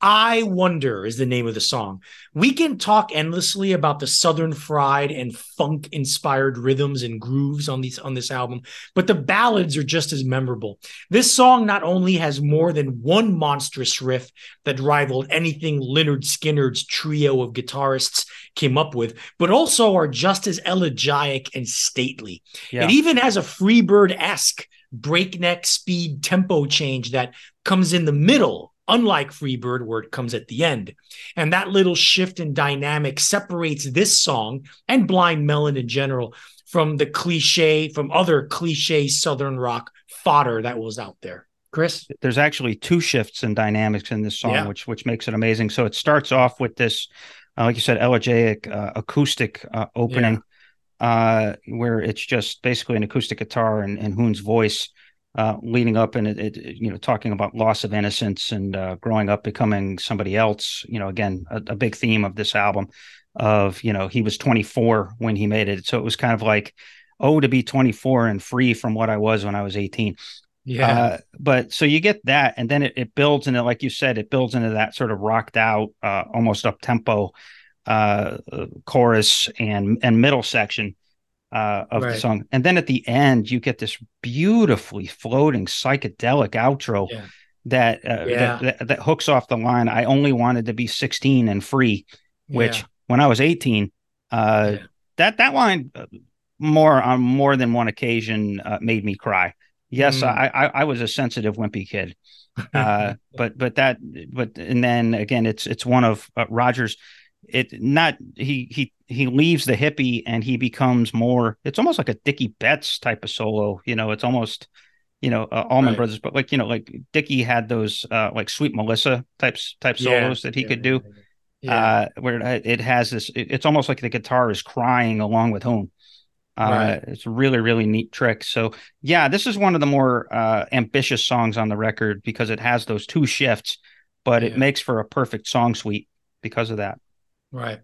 I Wonder is the name of the song. We can talk endlessly about the southern fried and funk inspired rhythms and grooves on these on this album, but the ballads are just as memorable. This song not only has more than one monstrous riff that rivaled anything Lynyrd Skynyrd's trio of guitarists came up with, but also are just as elegiac and stately. Yeah. It even has a Freebird-esque breakneck speed tempo change that comes in the middle unlike Freebird, where it comes at the end. And that little shift in dynamic separates this song and Blind Melon in general from the cliche, from other cliche Southern rock fodder that was out there. Chris? There's actually two shifts in dynamics in this song, yeah. which which makes it amazing. So it starts off with this, uh, like you said, elegiac uh, acoustic uh, opening, yeah. Uh, where it's just basically an acoustic guitar and, and Hoon's voice uh, leading up and it, it, you know talking about loss of innocence and uh, growing up becoming somebody else you know again a, a, big theme of this album of you know he was 24 when he made it. So it was kind of like oh to be 24 and free from what i was when i was 18 yeah. Uh, but so you get that and then it, it builds into like you said it builds into that sort of rocked out uh, almost up tempo uh, chorus and and middle section uh, of right. the song. And then at the end, you get this beautifully floating psychedelic outro yeah. That, uh, yeah. that, that, that hooks off the line. I only wanted to be 16 and free, which yeah. when I was 18, uh, that that line uh, more on more than one occasion uh, made me cry. Yes, mm. I, I, I was a sensitive, wimpy kid. Uh, but but that but and then again, it's it's one of uh, Rogers it not he he he leaves the hippie and he becomes more it's almost like a Dickey Betts type of solo you know it's almost you know uh, Allman right. Brothers but like you know like Dickey had those uh like Sweet Melissa types type solos that he yeah, could do yeah. uh where it has this it, it's almost like the guitar is crying along with Hoon uh right. it's a really really neat trick so yeah this is one of the more uh ambitious songs on the record because it has those two shifts but it makes for a perfect song suite because of that Right.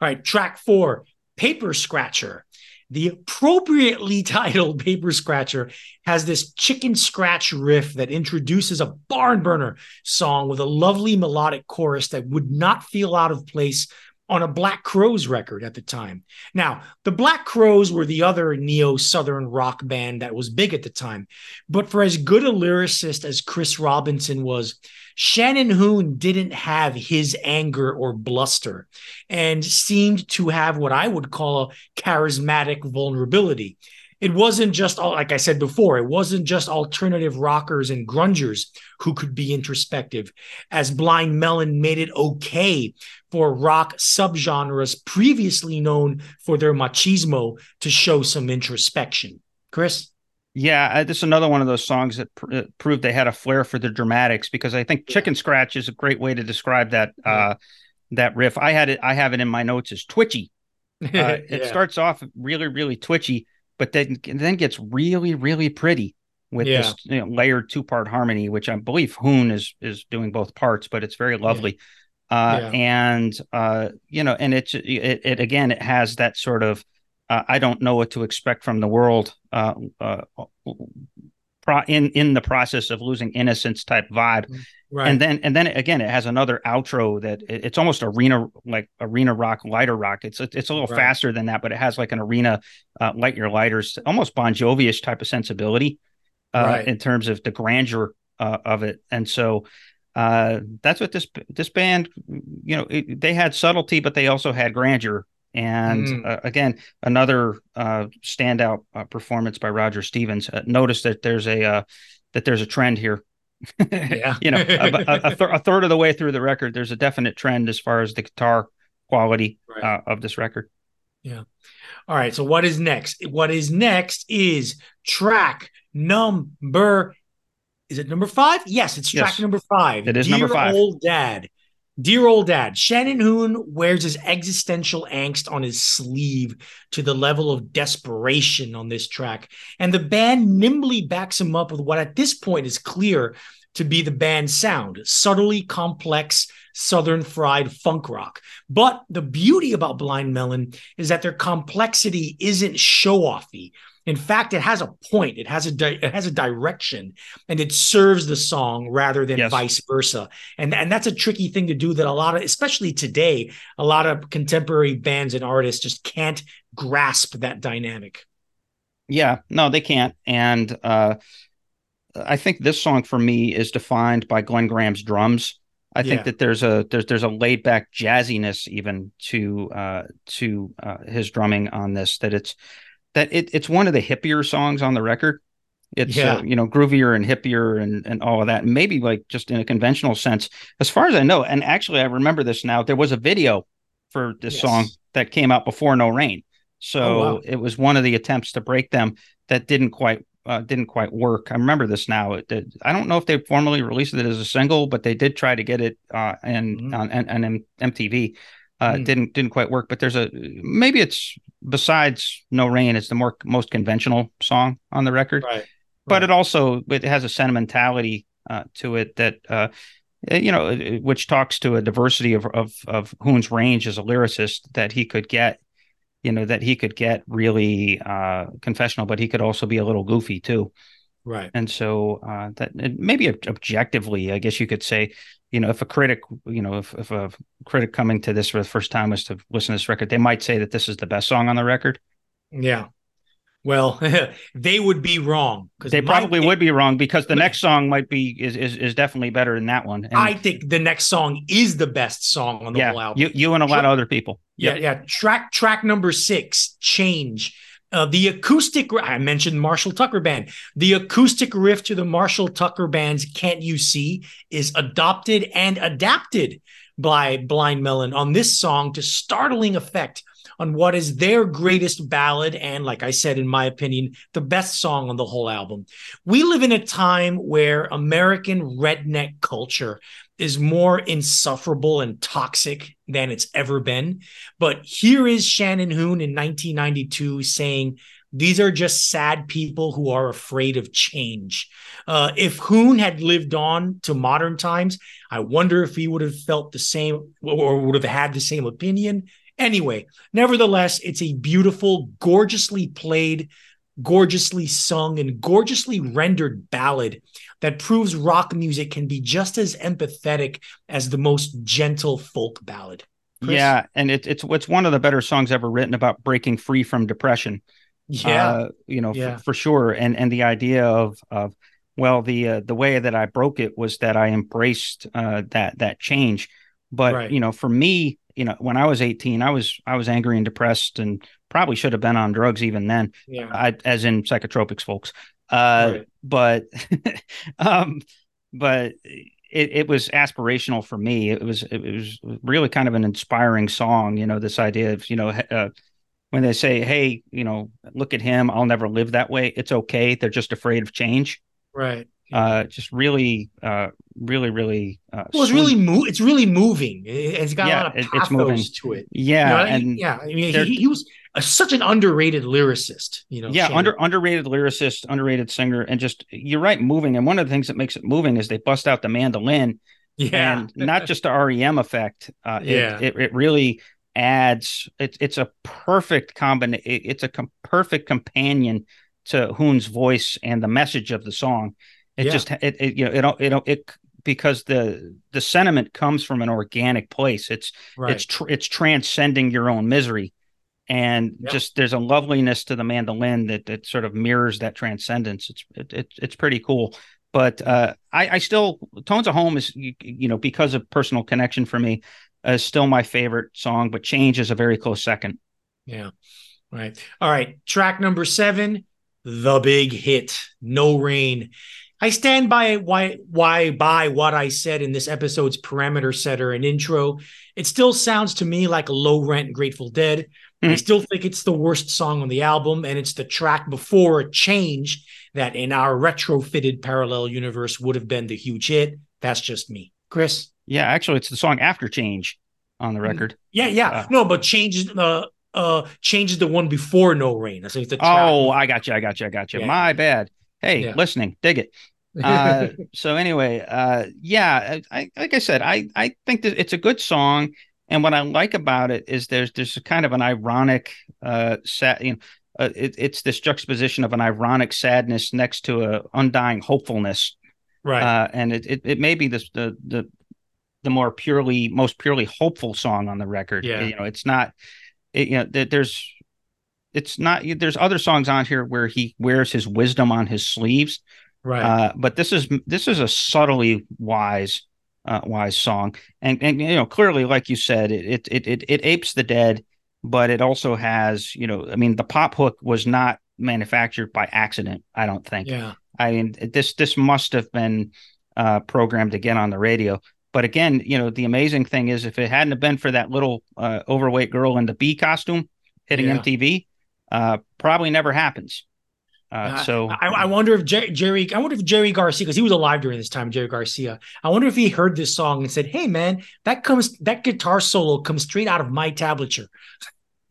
All right. Track four Paper Scratcher. The appropriately titled Paper Scratcher has this chicken scratch riff that introduces a barn burner song with a lovely melodic chorus that would not feel out of place on a Black Crowes record at the time. Now, the Black Crowes were the other neo Southern rock band that was big at the time. But for as good a lyricist as Chris Robinson was, Shannon Hoon didn't have his anger or bluster and seemed to have what I would call a charismatic vulnerability. It wasn't just, all like I said before, it wasn't just alternative rockers and grungers who could be introspective, as Blind Melon made it okay for rock subgenres previously known for their machismo to show some introspection. Chris? Yeah, this is another one of those songs that pr- proved they had a flair for the dramatics because I think "Chicken Scratch" is a great way to describe that uh, that riff. I had it, I have it in my notes as twitchy. Uh, yeah. It starts off really, really twitchy, but then then gets really, really pretty with yeah. this you know, layered two part harmony, which I believe Hoon is is doing both parts, but it's very lovely. Yeah. Uh, and uh, you know, and it's it, it again, it has that sort of uh, I don't know what to expect from the world uh, uh, pro- in in the process of losing innocence type vibe. Mm, right. And then and then again, it has another outro that it, it's almost arena like arena rock, lighter rock. It's it's a little right. faster than that, but it has like an arena uh, light your lighters, almost Bon Jovi-ish type of sensibility uh, right. in terms of the grandeur uh, of it. And so uh, that's what this this band, you know, it, they had subtlety, but they also had grandeur and mm. uh, again, another uh, standout uh, performance by Roger Stevens. Uh, notice that there's a uh, that there's a trend here. yeah, you know, a, a, th- a, third of the way through the record, there's a definite trend as far as the guitar quality right. Uh, of this record. Yeah. All right. So what is next? What is next is track number. Is it number five? Yes, it's track yes. number five. It is Dear number five. Old Dad. Dear old dad, Shannon Hoon wears his existential angst on his sleeve to the level of desperation on this track. And the band nimbly backs him up with what at this point is clear to be the band's sound subtly complex southern fried funk rock. But the beauty about Blind Melon is that their complexity isn't show offy. In fact, it has a point. It has a di- it has a direction, and it serves the song rather than yes. vice versa. And and that's a tricky thing to do that a lot of, especially today, a lot of contemporary bands and artists just can't grasp that dynamic. Yeah, no, they can't. And uh, I think this song for me is defined by Glen Graham's drums. I yeah. think that there's a there's there's a laid back jazziness even to uh, to uh, his drumming on this. That it's that it, it's one of the hippier songs on the record. It's uh, yeah. uh, you know groovier and hippier and and all of that. maybe like just in a conventional sense, as far as I know. And actually, I remember this now. There was a video for this yes. song that came out before No Rain. So oh, wow. it was one of the attempts to break them that didn't quite uh, didn't quite work. I remember this now. It did, I don't know if they formally released it as a single, but they did try to get it uh, and mm-hmm. on, on, MTV. Uh, mm. Didn't didn't quite work. But there's a maybe it's besides No Rain, it's the more most conventional song on the record. Right. But right. it also it has a sentimentality uh, to it that uh, you know, which talks to a diversity of of of Hoon's range as a lyricist that he could get you know that he could get really uh, confessional, but he could also be a little goofy too. Right. And so uh, that maybe objectively, I guess you could say, you know, if a critic, you know, if, if a critic coming to this for the first time was to listen to this record, they might say that this is the best song on the record. Yeah. Well, they would be wrong because they probably would be wrong because the next song might be is is, is definitely better than that one. And I think the next song is the best song on the yeah, whole album. You you and a lot of other people. Yeah, yep. yeah. Track track number six, change. Uh, the acoustic, I mentioned Marshall Tucker Band. The acoustic riff to the Marshall Tucker Band's Can't You See is adopted and adapted by Blind Melon on this song to startling effect on what is their greatest ballad and, like I said, in my opinion, the best song on the whole album. We live in a time where American redneck culture is more insufferable and toxic than it's ever been. But here is Shannon Hoon in 1992 saying, these are just sad people who are afraid of change. Uh, if Hoon had lived on to modern times, I wonder if he would have felt the same or would have had the same opinion. Anyway, nevertheless, it's a beautiful, gorgeously played, gorgeously sung, and gorgeously rendered ballad that proves rock music can be just as empathetic as the most gentle folk ballad. Chris? Yeah, and it, it's it's one of the better songs ever written about breaking free from depression. Yeah, uh, you know, yeah. For, for, sure, and and the idea of of well, the uh, the way that I broke it was that I embraced uh, that that change. But right. you know, for me, you know, when I was 18, I was I was angry and depressed and probably should have been on drugs even then. Yeah. I, as in psychotropics, folks. Uh, right. but um, but it, it was aspirational for me. It was it was really kind of an inspiring song. You know, this idea of you know uh, when they say, "Hey, you know, look at him. I'll never live that way. It's okay. They're just afraid of change." Right uh, just really, uh, really, really. Uh, well, it's sweet. really mo- It's really moving. It's got yeah, a lot of pathos to it. Yeah, you know and yeah, I mean, he, he, was a, such an underrated lyricist. You know, yeah, Shannon. under underrated lyricist, underrated singer, and just you're right, moving. And one of the things that makes it moving is they bust out the mandolin. Yeah, and not just the REM effect. Uh, yeah, it, it, it really adds. It's it's a perfect combination. It's a com- perfect companion to Hoon's voice and the message of the song it yeah. just it, it you know it it it because the the sentiment comes from an organic place. It's right. it's tr- it's transcending your own misery, and yep. just there's a loveliness to the mandolin that that sort of mirrors that transcendence. It's it, it it's pretty cool. But uh, I, I still Tones of Home is you, you know because of personal connection for me is still my favorite song. But Change is a very close second. Yeah. Right. All right. Track number seven, the big hit, No Rain. I stand by why why by what I said in this episode's parameter setter and intro. It still sounds to me like a low rent Grateful Dead. Mm. I hmm. still think it's the worst song on the album, and it's the track before a change that in our retrofitted parallel universe would have been the huge hit. That's just me. Chris? Yeah, actually, it's the song "After Change" on the record. Yeah, yeah. Uh, no, but changes uh uh changes the one before No Rain. I think the track. Oh, I got you. I got you. I got you. Yeah. My bad. Hey, Yeah. listening, dig it. Uh, so anyway, uh, yeah, I, like I said, I I think that it's a good song, and what I like about it is there's there's a kind of an ironic, uh, sad, you know, uh, it, it's this juxtaposition of an ironic sadness next to a undying hopefulness, right. uh, and it, it it may be this the the the more purely most purely hopeful song on the record. Yeah. you know, it's not, it, you know, there- there's. It's not. There's other songs on here where he wears his wisdom on his sleeves, right. uh, but this is this is a subtly wise uh, wise song, and and you know clearly, like you said, it it it it apes the dead, but it also has you know, I mean, the pop hook was not manufactured by accident. I don't think. yeah. I mean, this this must have been uh, programmed again on the radio. But again, you know, the amazing thing is, if it hadn't have been for that little uh, overweight girl in the bee costume hitting Yeah. MTV, uh, probably never happens. Uh, Uh, so I, I wonder if Jer- Jerry, I wonder if Jerry Garcia, because he was alive during this time, Jerry Garcia. I wonder if he heard this song and said, "Hey, man, that comes that guitar solo comes straight out of my tablature."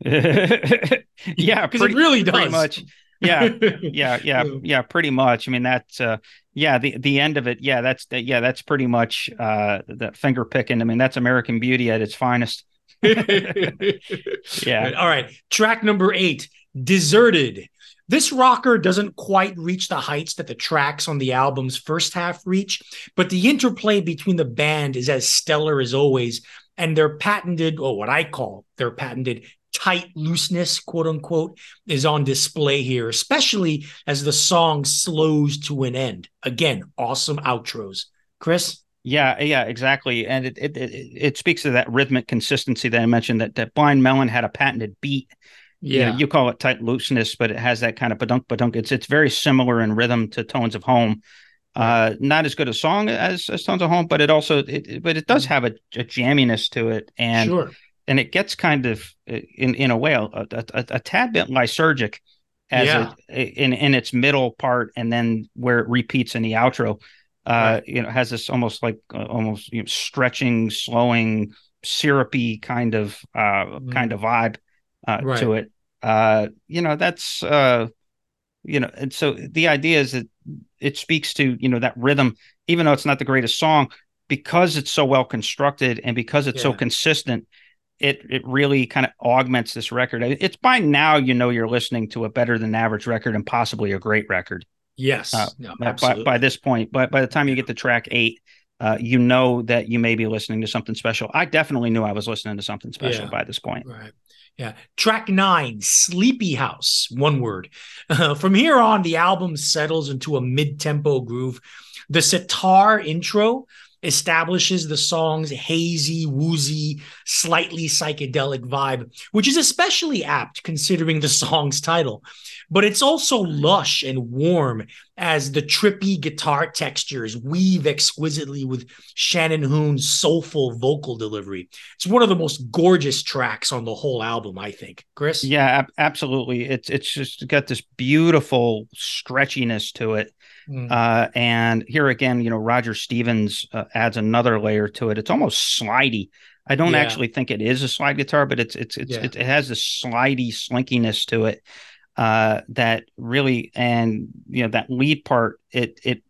yeah, because it really does. pretty much. Yeah, yeah, yeah, Yeah. pretty much. I mean, that's uh, yeah, the the end of it. Yeah, that's yeah, that's pretty much uh, the finger picking. I mean, that's American Beauty at its finest. Yeah. All right. Track number eight, Deserted. This rocker doesn't quite reach the heights that the tracks on the album's first half reach, but the interplay between the band is as stellar as always. And their patented, or what I call their patented tight looseness, quote unquote, is on display here, especially as the song slows to an end. Again, awesome outros. Chris? Yeah, yeah, exactly, and it it it, it speaks to that rhythmic consistency that I mentioned. That that Blind Melon had a patented beat. You, know, you call it tight looseness, but it has that kind of badunk badunk. It's it's very similar in rhythm to Tones of Home. Uh, not as good a song as, as Tones of Home, but it also it, but it does have a, a jamminess to it, and sure. and it gets kind of uh, in in a way a, a, a, a tad bit lysergic as Yeah. it in in its middle part, and then where it repeats in the outro. Uh, Right. you know, has this almost like uh, almost you know, stretching, slowing, syrupy kind of uh kind of vibe uh. Right. to it. Uh, you know, that's uh, you know, and so the idea is that it speaks to you know that rhythm, even though it's not the greatest song, because it's so well constructed and because it's so consistent. It, it really kind of augments this record. It's by now you know you're listening to a better than average record and possibly a great record Yes. Uh, no, by, by this point. But by the time you get to track eight, uh, you know that you may be listening to something special. I definitely knew I was listening to something special Yeah. by this point. Right. Yeah. Track nine, Sleepy House, one word. from here on, the album settles into a mid tempo groove. The sitar intro establishes the song's hazy, woozy, slightly psychedelic vibe, which is especially apt considering the song's title. But it's also lush and warm as the trippy guitar textures weave exquisitely with Shannon Hoon's soulful vocal delivery. It's one of the most gorgeous tracks on the whole album, I think. Chris? Yeah, ab- absolutely. It's it's just got this beautiful stretchiness to it. Mm. Uh, and here again, you know, Roger Stevens uh, adds another layer to it. It's almost slidey. I don't Yeah. actually think it is a slide guitar, but it's it's it's Yeah. it, it has this slidey slinkiness to it uh, that really and you know that lead part it it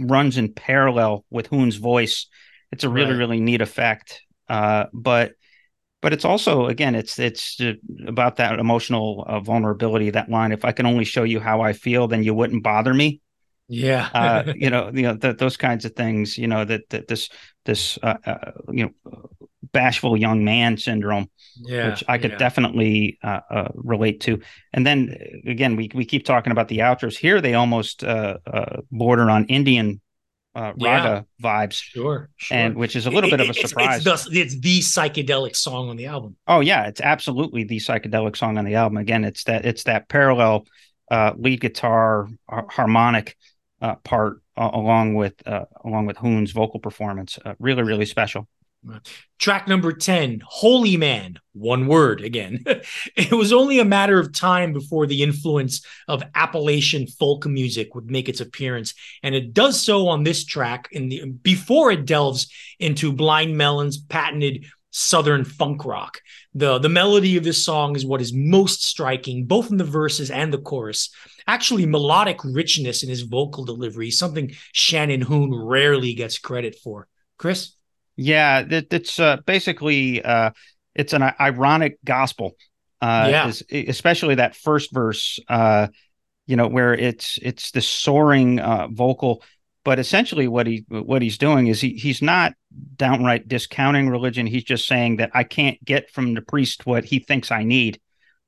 runs in parallel with Hoon's voice. It's a really Right. really neat effect. Uh, but but it's also again it's it's about that emotional uh, vulnerability. That line, if I can only show you how I feel, then you wouldn't bother me yeah. uh, you know, you know th- those kinds of things. You know that, that this this uh, uh, you know bashful young man syndrome, yeah. which I could yeah. definitely uh, uh, relate to. And then again, we we keep talking about the outros here. They almost uh, uh, border on Indian uh, Yeah. raga vibes, Sure. sure. and which is a little bit of a it's- surprise. It's, the, it's the psychedelic song on the album. Oh yeah, it's absolutely the psychedelic song on the album. Again, it's that it's that parallel uh, lead guitar har- harmonic uh, part uh, along with uh, along with Hoon's vocal performance. Uh, really, really special. Track number 10, Holy Man, one word again. it was only a matter of time before the influence of Appalachian folk music would make its appearance, and it does so on this track in the before it delves into Blind Melon's patented southern funk rock. The the melody of this song is what is most striking both in the verses and the chorus. Actually melodic richness in his vocal delivery, something Shannon Hoon rarely gets credit for. Chris yeah, it, it's uh, basically uh, it's an ironic gospel. Uh, yeah. is, especially that first verse, uh, you know, where it's it's the soaring uh, vocal, but essentially what he what he's doing is he he's not downright discounting religion. He's just saying that I can't get from the priest what he thinks I need,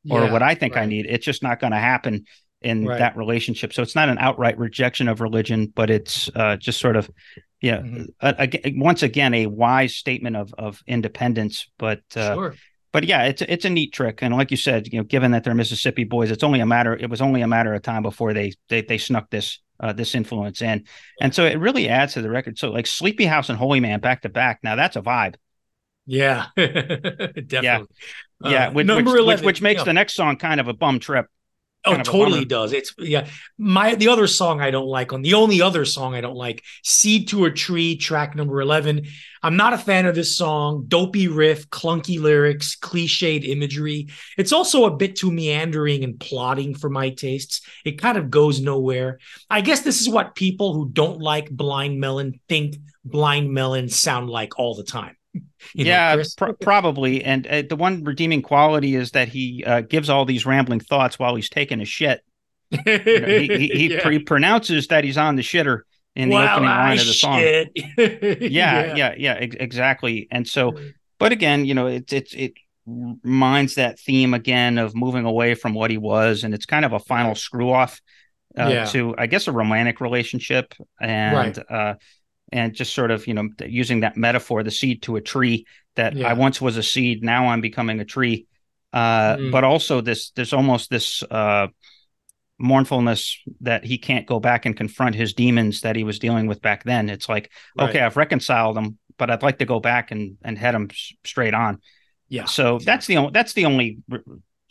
or Yeah, what I think I need. It's just not going to happen in Right. that relationship. So it's not an outright rejection of religion, but it's uh, just sort of, yeah, Mhm. a- again, once again, a wise statement of of independence. But uh, sure. but yeah, it's it's a neat trick, and like you said, you know, given that they're Mississippi boys, it's only a matter. It was only a matter of time before they they they snuck this uh, this influence in, and so it really adds to the record. So like Sleepy House and Holy Man back to back. Now that's a vibe. Yeah. Definitely. Yeah, Uh, which, number which, 11, which, which makes yeah. the next song kind of a bum trip. Oh, kind of a totally does. It's yeah. My the other song I don't like on the only other song I don't like, Seed to a Tree, track number 11. I'm not a fan of this song. Dopey riff, clunky lyrics, cliched imagery. It's also a bit too meandering and plotting for my tastes. It kind of goes nowhere. I guess this is what people who don't like Blind Melon think Blind Melon sound like all the time. Know, yeah, Chris? pr- probably. And uh, the one redeeming quality is that he uh, gives all these rambling thoughts while he's taking a shit. You know, he he, he, Yeah. pr- he pronounces that he's on the shitter in the Well, opening I line of the song. shit. yeah, yeah, yeah, ex- exactly. And so, but again, you know, it's it's it reminds that theme again of moving away from what he was, and it's kind of a final screw off uh, Yeah. to, I guess, a romantic relationship, and uh, and just sort of you know using that metaphor, the seed to a tree. That Yeah. I once was a seed, now I'm becoming a tree. Uh, Mm. But also this, there's almost this uh, mournfulness that he can't go back and confront his demons that he was dealing with back then. It's like Right. okay, I've reconciled them, but I'd like to go back and and head them s- straight on. Yeah. So that's the only that's the only.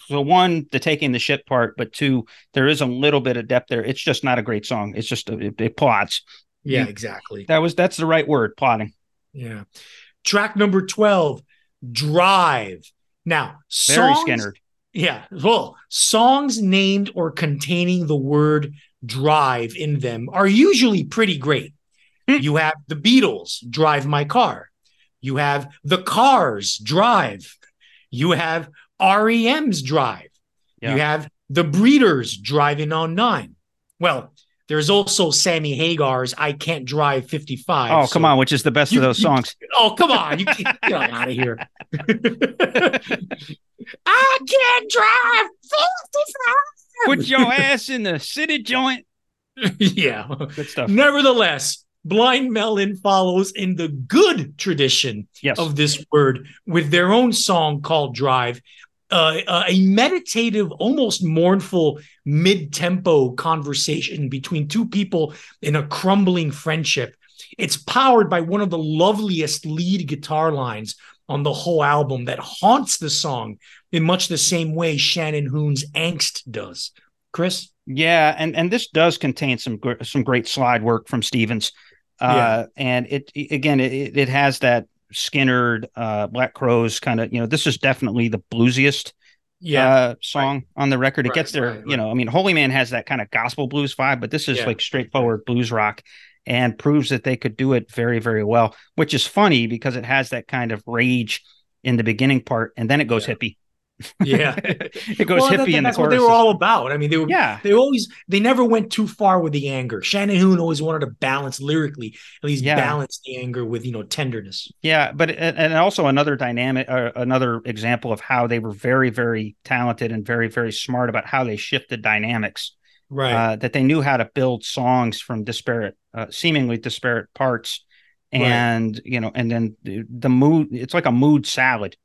So one, the taking the shit part, but two, there is a little bit of depth there. It's just not a great song. It's just it, it plots. Yeah, exactly. That was that's the right word, plotting. Yeah. Track number 12, Drive. Now, Very songs. Yeah. Well, songs named or containing the word drive in them are usually pretty great. Hmm. you have the Beatles, Drive My Car. You have the Cars, Drive. You have REM's Drive. Yeah. You have the Breeders, Driving on Nine. Well, there's also Sammy Hagar's I Can't Drive 55. Oh, come so- on, which is the best You- of those you- songs. Oh, come on. You can't get out of here. I can't drive 55. Put your ass in the city joint. yeah. Good stuff. Nevertheless, Blind Melon follows in the good tradition Yes. of this word with their own song called Drive. Uh, a meditative, almost mournful mid tempo conversation between two people in a crumbling friendship. It's powered by one of the loveliest lead guitar lines on the whole album that haunts the song in much the same way Shannon Hoon's Angst does. Chris? Yeah, and and this does contain some gr- some great slide work from Stevens. Uh, and it it- again it it has that Skynyrd, uh, Black Crowes kind of you know this is definitely the bluesiest uh, song on the record. It Right, gets there, right, you know. I mean, Holy Man has that kind of gospel blues vibe, but this is Yeah. like straightforward blues rock, and proves that they could do it very, very well. Which is funny because it has that kind of rage in the beginning part, and then it goes Yeah. hippie. Yeah. it goes Well, that- hippie in the that's what they were all about. I mean, they were yeah, they always they never went too far with the anger. Shannon Hoon always wanted to balance lyrically, at least Yeah. balance the anger with you know tenderness. Yeah, but and also another dynamic, uh, another example of how they were very, very talented and very, very smart about how they shifted dynamics. Right. Uh, that they knew how to build songs from disparate, uh, seemingly disparate parts, Right. and you know, and then the, the mood. It's like a mood salad.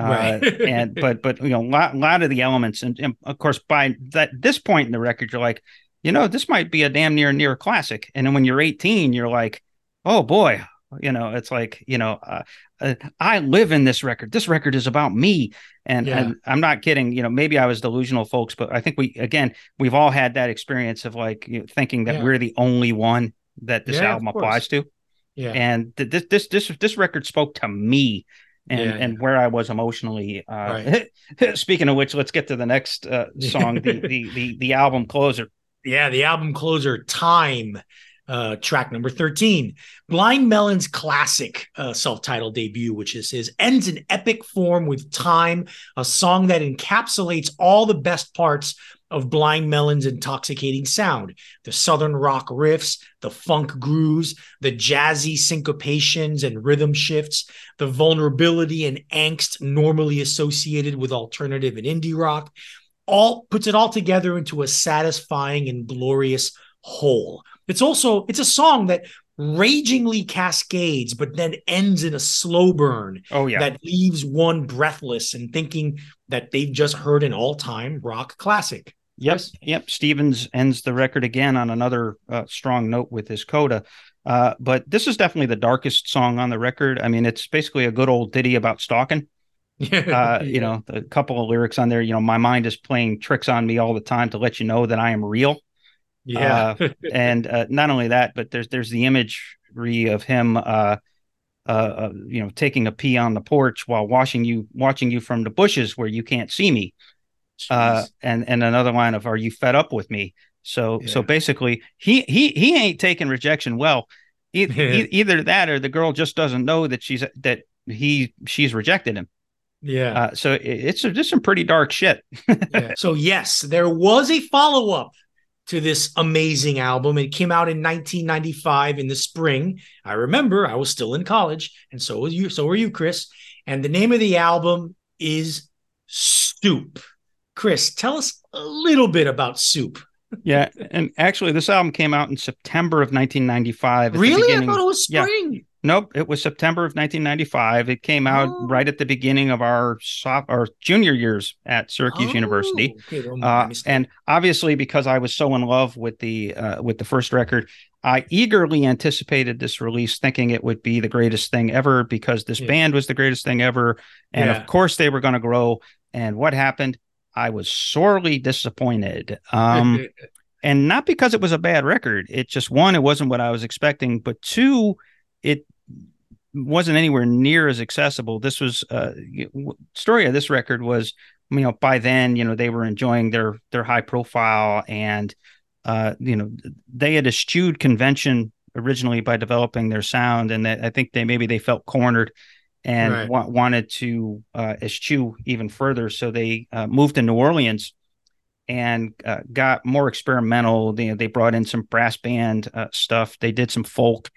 Uh, Right. and but but you know, a lot, lot of the elements, and, and of course, by that this point in the record, you're like, you know, this might be a damn near near classic. And then when you're 18, you're like, oh boy, You know, it's like you know, uh, uh, I live in this record. This record is about me, and, Yeah. and I'm not kidding. You know, maybe I was delusional, folks, but I think we again we've all had that experience of like you know, thinking that Yeah. we're the only one that this Yeah, album applies to, Yeah. and th- this this this this record spoke to me. And, Yeah, and where I was emotionally. Uh, Right. speaking of which, let's get to the next uh, song, the, the the the album closer. Yeah, the album closer, Time, uh, track number 13. Blind Melon's classic uh, self titled debut, which is his, ends in epic form with Time, a song that encapsulates all the best parts of Blind Melon's intoxicating sound the southern rock riffs, the funk grooves, the jazzy syncopations and rhythm shifts, the vulnerability and angst normally associated with alternative and indie rock all puts it all together into a satisfying and glorious whole. It's also it's a song that ragingly cascades but then ends in a slow burn Oh yeah, that leaves one breathless and thinking that they've just heard an all-time rock classic. Yep, Chris? yep. Stevens ends the record again on another uh, strong note with his coda. Uh, but this is definitely the darkest song on the record. I mean, it's basically a good old ditty about stalking. Uh, You know, a couple of lyrics on there. You know, my mind is playing tricks on me all the time to let you know that I am real. yeah. and uh, not only that, but there's there's the imagery of him, uh, uh, uh, you know, taking a pee on the porch while watching you watching you from the bushes where you can't see me uh, and and another line of "Are you fed up with me?" So so basically, he he he ain't taking rejection well. E- e- either that or the girl just doesn't know that she's that he she's rejected him. yeah. Uh, so it, it's just some pretty dark shit. Yeah. So yes, there was a follow-up to this amazing album. It came out in 1995 in the spring. I remember I was still in college, and so was you. So were you, Chris. And the name of the album is Soup. Chris, tell us a little bit about Soup. Yeah, and actually, this album came out in September of 1995. Really? I thought it was yeah. spring. Nope, it was September of 1995. It came out Oh. right at the beginning of our soph- our junior years at Syracuse Oh, University. okay, Uh, and obviously, because I was so in love with the uh, with the first record, I eagerly anticipated this release, thinking it would be the greatest thing ever because this Yeah. band was the greatest thing ever, and Yeah. of course they were going to grow. And what happened? I was sorely disappointed. Um, and not because it was a bad record. It just one, it wasn't what I was expecting, but two, it wasn't anywhere near as accessible. This was uh story of this record was you know by then you know they were enjoying their their high profile and uh you know they had eschewed convention originally by developing their sound and that I think they maybe they felt cornered and Right. wa- wanted to uh, eschew even further so they uh, moved to New Orleans and uh, got more experimental. They, they brought in some brass band uh, stuff. They did some folk.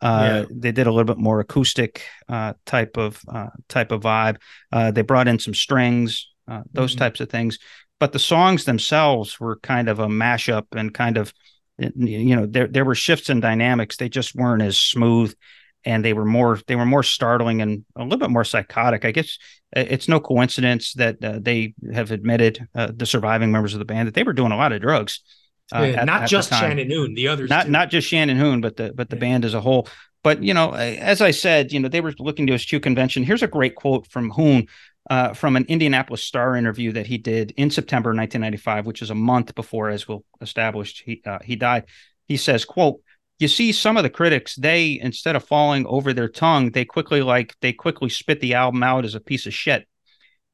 Uh, They did a little bit more acoustic uh, type of uh, type of vibe. Uh, they brought in some strings, uh, those Mhm. types of things. But the songs themselves were kind of a mashup and kind of, you know, there there were shifts in dynamics. They just weren't as smooth, and they were more they were more startling and a little bit more psychotic. I guess uh, it's no coincidence that uh, they have admitted uh, the surviving members of the band that they were doing a lot of drugs. uh, Yeah, at- not at just. Shannon Hoon, the others. not too. not just Shannon Hoon, but the but the Yeah. band as a whole. But you know, as I said, you know, they were looking to eschew convention. Here's a great quote from Hoon uh, from an Indianapolis Star interview that he did in September 1995, which is a month before, as we'll established, he uh, he died. He says, "quote." You see, some of the critics, they instead of falling over their tongue, they quickly like they quickly spit the album out as a piece of shit.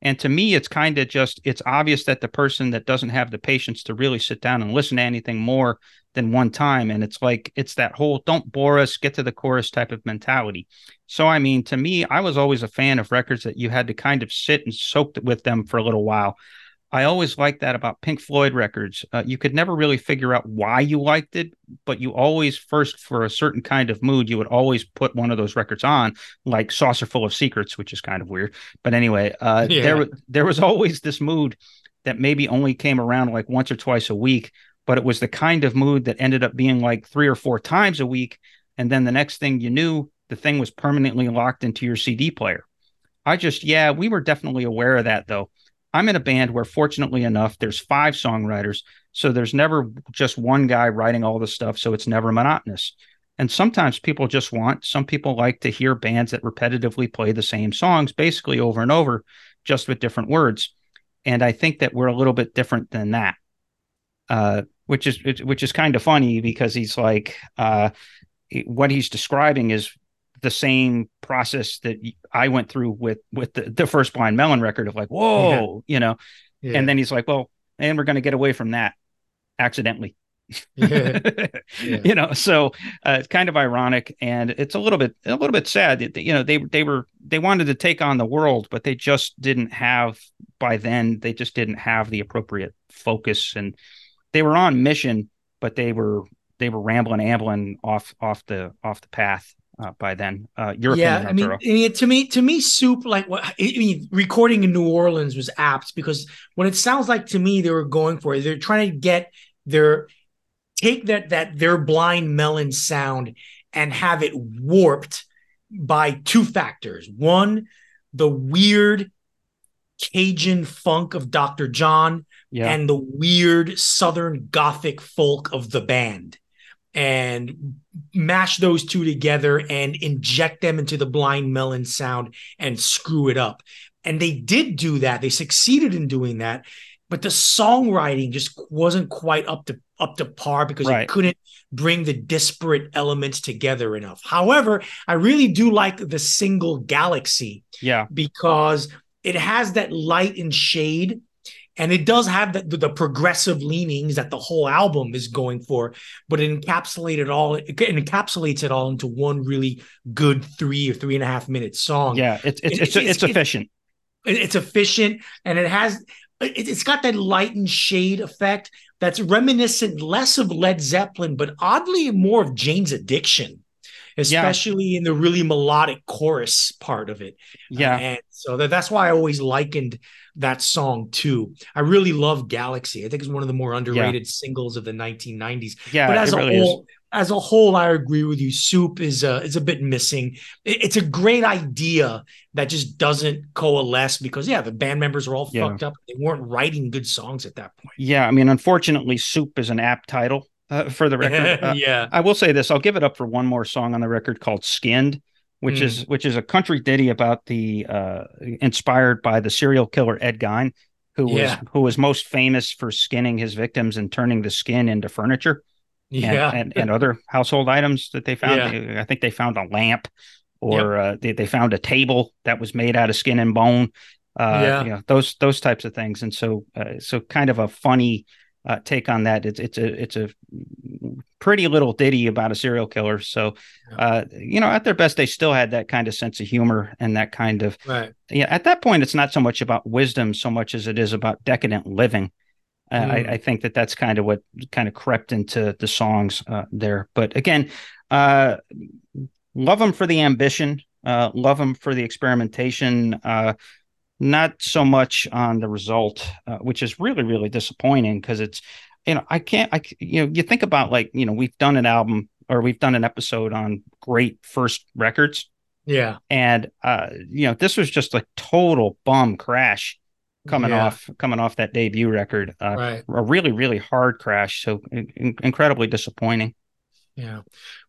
And to me, it's kind of just it's obvious that the person that doesn't have the patience to really sit down and listen to anything more than one time. And it's like it's that whole don't bore us, get to the chorus type of mentality. So I mean, to me, I was always a fan of records that you had to kind of sit and soak with them for a little while. I always liked that about Pink Floyd records. Uh, you could never really figure out why you liked it, but you always first for a certain kind of mood, you would always put one of those records on, like Saucerful of Secrets, which is kind of weird. But anyway, uh, Yeah. there there was always this mood that maybe only came around like once or twice a week, but it was the kind of mood that ended up being like three or four times a week, and then the next thing you knew, the thing was permanently locked into your CD player. I just, yeah, we were definitely aware of that though. I'm in a band where, fortunately enough, there's five songwriters. So there's never just one guy writing all the stuff. So it's never monotonous. And sometimes people just want, some people like to hear bands that repetitively play the same songs basically over and over, just with different words. And I think that we're a little bit different than that. Uh, which is which is kind of funny because he's like uh, what he's describing is the same process that I went through with with the, the first Blind Melon record of like, whoa, yeah. you know, yeah. and then he's like, well, and we're going to get away from that accidentally. yeah. you know so uh, it's kind of ironic and it's a little bit a little bit sad that, you know they they were they wanted to take on the world but they just didn't have by then they just didn't have the appropriate focus and they were on mission but they were they were rambling ambling off off the off the path uh, by then. Uh, your yeah, I mean, I mean, to me, to me, soup like what I mean, recording in New Orleans was apt because what it sounds like to me they were going for they're trying to get their take that that their blind melon sound and have it warped by two factors. One, the weird Cajun funk of Dr. John yeah. and the weird Southern Gothic folk of the band and mash those two together and inject them into the blind melon sound and screw it up. And they did do that. They succeeded in doing that, but the songwriting just wasn't quite up to up to par because right. it couldn't bring the disparate elements together enough. However, I really do like the single Galaxy. Yeah. Because it has that light and shade and it does have the, the, progressive leanings that the whole album is going for but it encapsulates it all it encapsulates it all into one really good three or three and a half minute song. Yeah it's it's it's, it's, it's, efficient. It's efficient and it has it's got that light and shade effect that's reminiscent less of led zeppelin but oddly more of jane's addiction especially yeah. in the really melodic chorus part of it. Yeah. Uh, and so that, that's why i always likened that song too. I really love Galaxy. I think it's one of the more underrated yeah. singles of the 1990s. Yeah, but as a really whole, is. as a whole, I agree with you. Soup is uh, is a bit missing. it's a great idea that just doesn't coalesce because yeah, the band members are all yeah. fucked up. They weren't writing good songs at that point. Yeah, I mean, unfortunately, Soup is an apt title. Uh, for the record, uh, yeah, I will say this: I'll give it up for one more song on the record called "Skinned." Which mm. is which is a country ditty about the uh, inspired by the serial killer Ed Gein, who yeah. was who was most famous for skinning his victims and turning the skin into furniture. Yeah. And, and, and other household items that they found. Yeah. I think they found a lamp or yep. uh, they, they found a table that was made out of skin and bone. Uh, yeah. You know, those those types of things. And so uh, so kind of a funny uh, take on that. It's it's a it's a pretty little ditty about a serial killer. So, uh, you know, at their best, they still had that kind of sense of humor and that kind of. Right. Yeah. At that point, it's not so much about wisdom so much as it is about decadent living. Uh, mm. I, I, think that that's kind of what kind of crept into the songs uh, there. But again, uh, love them for the ambition. Uh, love them for the experimentation not so much on the result, uh, which is really, really disappointing because it's, you know, I can't, I, you know, you think about like, you know, we've done an album or we've done an episode on great first records. Yeah. And, uh, you know, this was just a total bum crash coming yeah. off, coming off that debut record. Uh, right. A really, really hard crash. So in- incredibly disappointing. Yeah.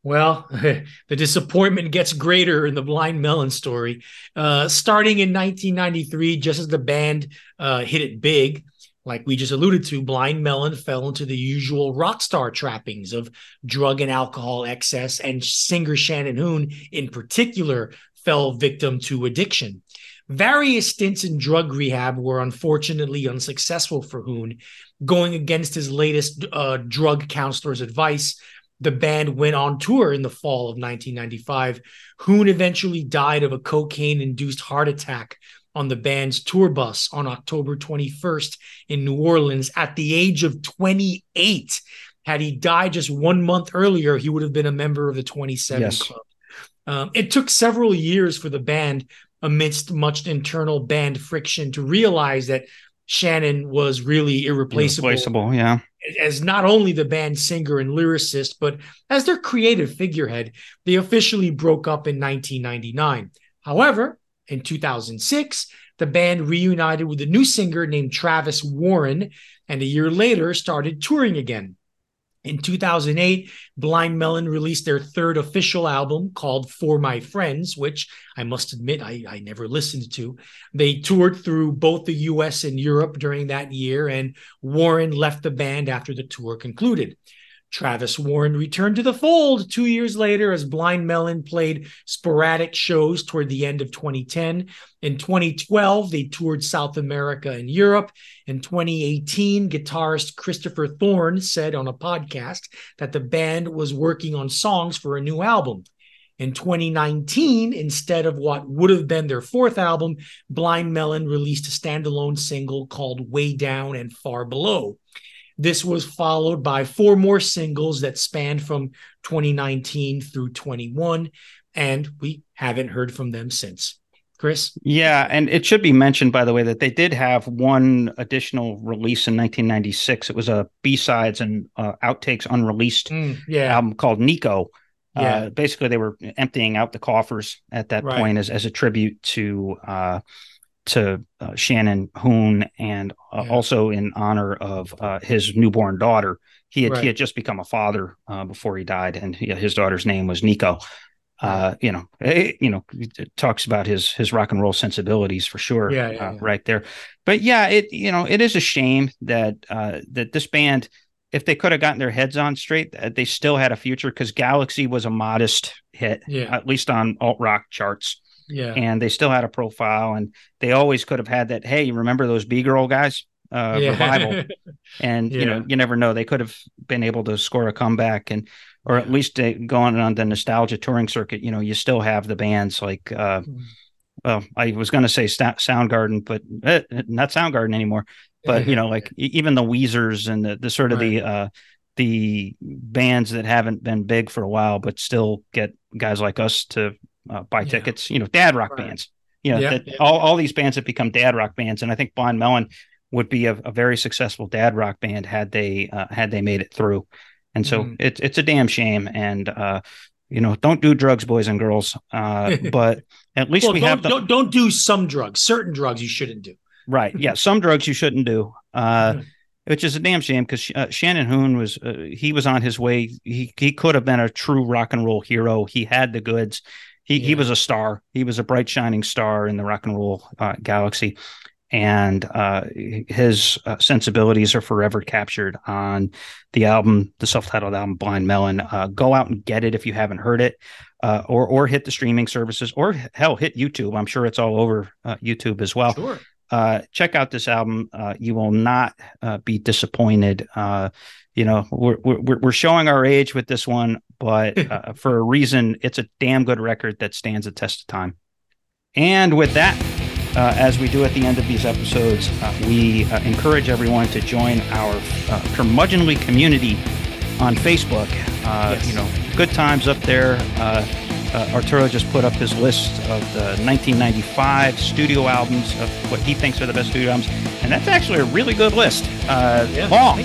Well, the disappointment gets greater in the Blind Melon story. Uh, starting in 1993, just as the band uh, hit it big, like we just alluded to, Blind Melon fell into the usual rock star trappings of drug and alcohol excess, and singer Shannon Hoon, in particular, fell victim to addiction. Various stints in drug rehab were unfortunately unsuccessful for Hoon, going against his latest uh, drug counselor's advice the band went on tour in the fall of 1995. Hoon eventually died of a cocaine induced heart attack on the band's tour bus on October 21st in New Orleans at the age of 28. Had he died just one month earlier, he would have been a member of the 27 yes. Club. Um, it took several years for the band, amidst much internal band friction, to realize that Shannon was really irreplaceable. Irreplaceable, yeah as not only the band's singer and lyricist, but as their creative figurehead. They officially broke up in 1999. However, in 2006, the band reunited with a new singer named Travis Warren, and a year later started touring again. In 2008, Blind Melon released their third official album called For My Friends, which I must admit I, I, never listened to. They toured through both the US and Europe during that year, and Warren left the band after the tour concluded. Travis Warren returned to the fold two years later as Blind Melon played sporadic shows toward the end of 2010. In 2012, they toured South America and Europe. In 2018, guitarist Christopher Thorn said on a podcast that the band was working on songs for a new album. In 2019, instead of what would have been their fourth album, Blind Melon released a standalone single called Way Down and Far Below. This was followed by four more singles that spanned from 2019 through 21, and we haven't heard from them since. Chris? Yeah, and it should be mentioned, by the way, that they did have one additional release in 1996. It was a B sides and uh, outtakes unreleased mm, yeah. album called Nico. Uh, yeah. Uh, basically, they were emptying out the coffers at that right. point as, as a tribute to uh, to uh, Shannon Hoon and uh, yeah. also in honor of uh, his newborn daughter. He had right. he had just become a father uh, before he died, and he, his daughter's name was Nico. Uh, you know, it, you know, talks about his his rock and roll sensibilities for sure, yeah, yeah, uh, yeah. right there. But yeah, it you know, it is a shame that that this band, if they could have gotten their heads on straight, they still had a future because Galaxy was a modest hit, at least on alt rock charts. Yeah. And they still had a profile and they always could have had that, hey, you remember those Bee Girl guys? Uh, yeah. revival. and yeah. you know, you never know. They could have been able to score a comeback and or at least uh, going on the nostalgia touring circuit, you know, you still have the bands like uh mm. well, I was going to say St- Soundgarden, but eh, not Soundgarden anymore. But you know, like even the Weezers and the, the sort of right. the uh, the bands that haven't been big for a while, but still get guys like us to uh, buy yeah. tickets. You know, dad rock right. bands. You know, yeah, that, all all these bands have become dad rock bands, and I think Blind Melon would be a, a very successful dad rock band had they uh, had they made it through. And so mm. it's it's a damn shame. And uh, you know, don't do drugs, boys and girls. Uh, but at least well, we have the, don't don't do some drugs. Certain drugs you shouldn't do. Right. Yeah. Some drugs you shouldn't do. Uh, mm which is a damn shame because uh, Shannon Hoon was uh, he was on his way. He he could have been a true rock and roll hero. He had the goods. He yeah. he was a star. He was a bright shining star in the rock and roll uh, galaxy, and uh, his uh, sensibilities are forever captured on the album, the self-titled album Blind Melon. Uh, go out and get it if you haven't heard it, uh, or or hit the streaming services, or hell, hit YouTube. I'm sure it's all over uh, YouTube as well. Sure. check out this album. you will not be disappointed you know we're we're we're showing our age with this one, but uh, for a reason, it's a damn good record that stands the test of time. And with that, uh, as we do at the end of these episodes, uh, we uh, encourage everyone to join our uh, curmudgeonly community on Facebook. Uh, yes. You know, good times up there. Arturo just put up his list of the 1995 studio albums of what he thinks are the best studio albums, and that's actually a really good list. Yeah, long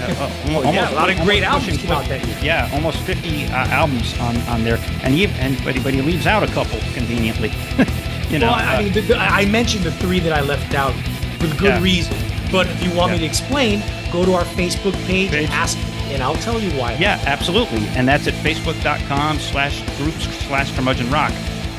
uh, almost, oh, yeah, a lot of great albums came out that year. Yeah, almost 50 uh, albums on, on there, and he and but he, but he leaves out a couple conveniently. you know, well, I, uh, mean, the, the, I mentioned the three that I left out for good yeah. reason. But if you want yeah. me to explain, go to our Facebook page, page. and ask and I'll tell you why. Yeah, absolutely. And that's at facebook.com slash groups slash curmudgeon rock.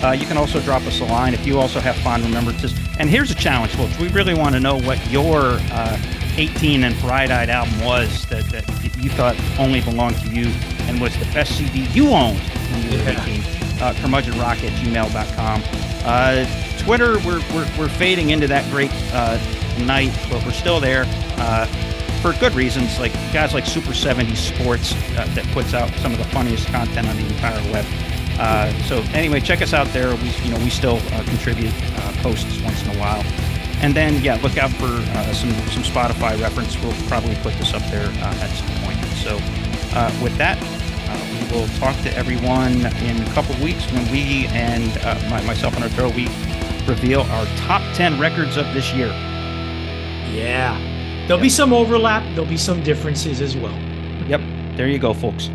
Uh, you can also drop us a line if you also have fond remembrances. And here's a challenge, folks. We really want to know what your uh, 18 and Bright Eyed album was that, that you thought only belonged to you and was the best CD you owned when you were yeah. 18. Uh, curmudgeonrock at gmail.com. Uh, Twitter, we're, we're, we're fading into that great uh, night, but we're still there uh, for good reasons. Like guys like Super 70 Sports uh, that puts out some of the funniest content on the entire web. Uh, so anyway, check us out there. We you know we still uh, contribute uh, posts once in a while. And then, yeah, look out for uh, some some Spotify reference. We'll probably put this up there uh, at some point. So, uh, with that, uh, we will talk to everyone in a couple weeks when we and uh, my, myself and our Arturo we reveal our top ten records of this year. Yeah, there'll yep. be some overlap. There'll be some differences as well. Yep. There you go, folks.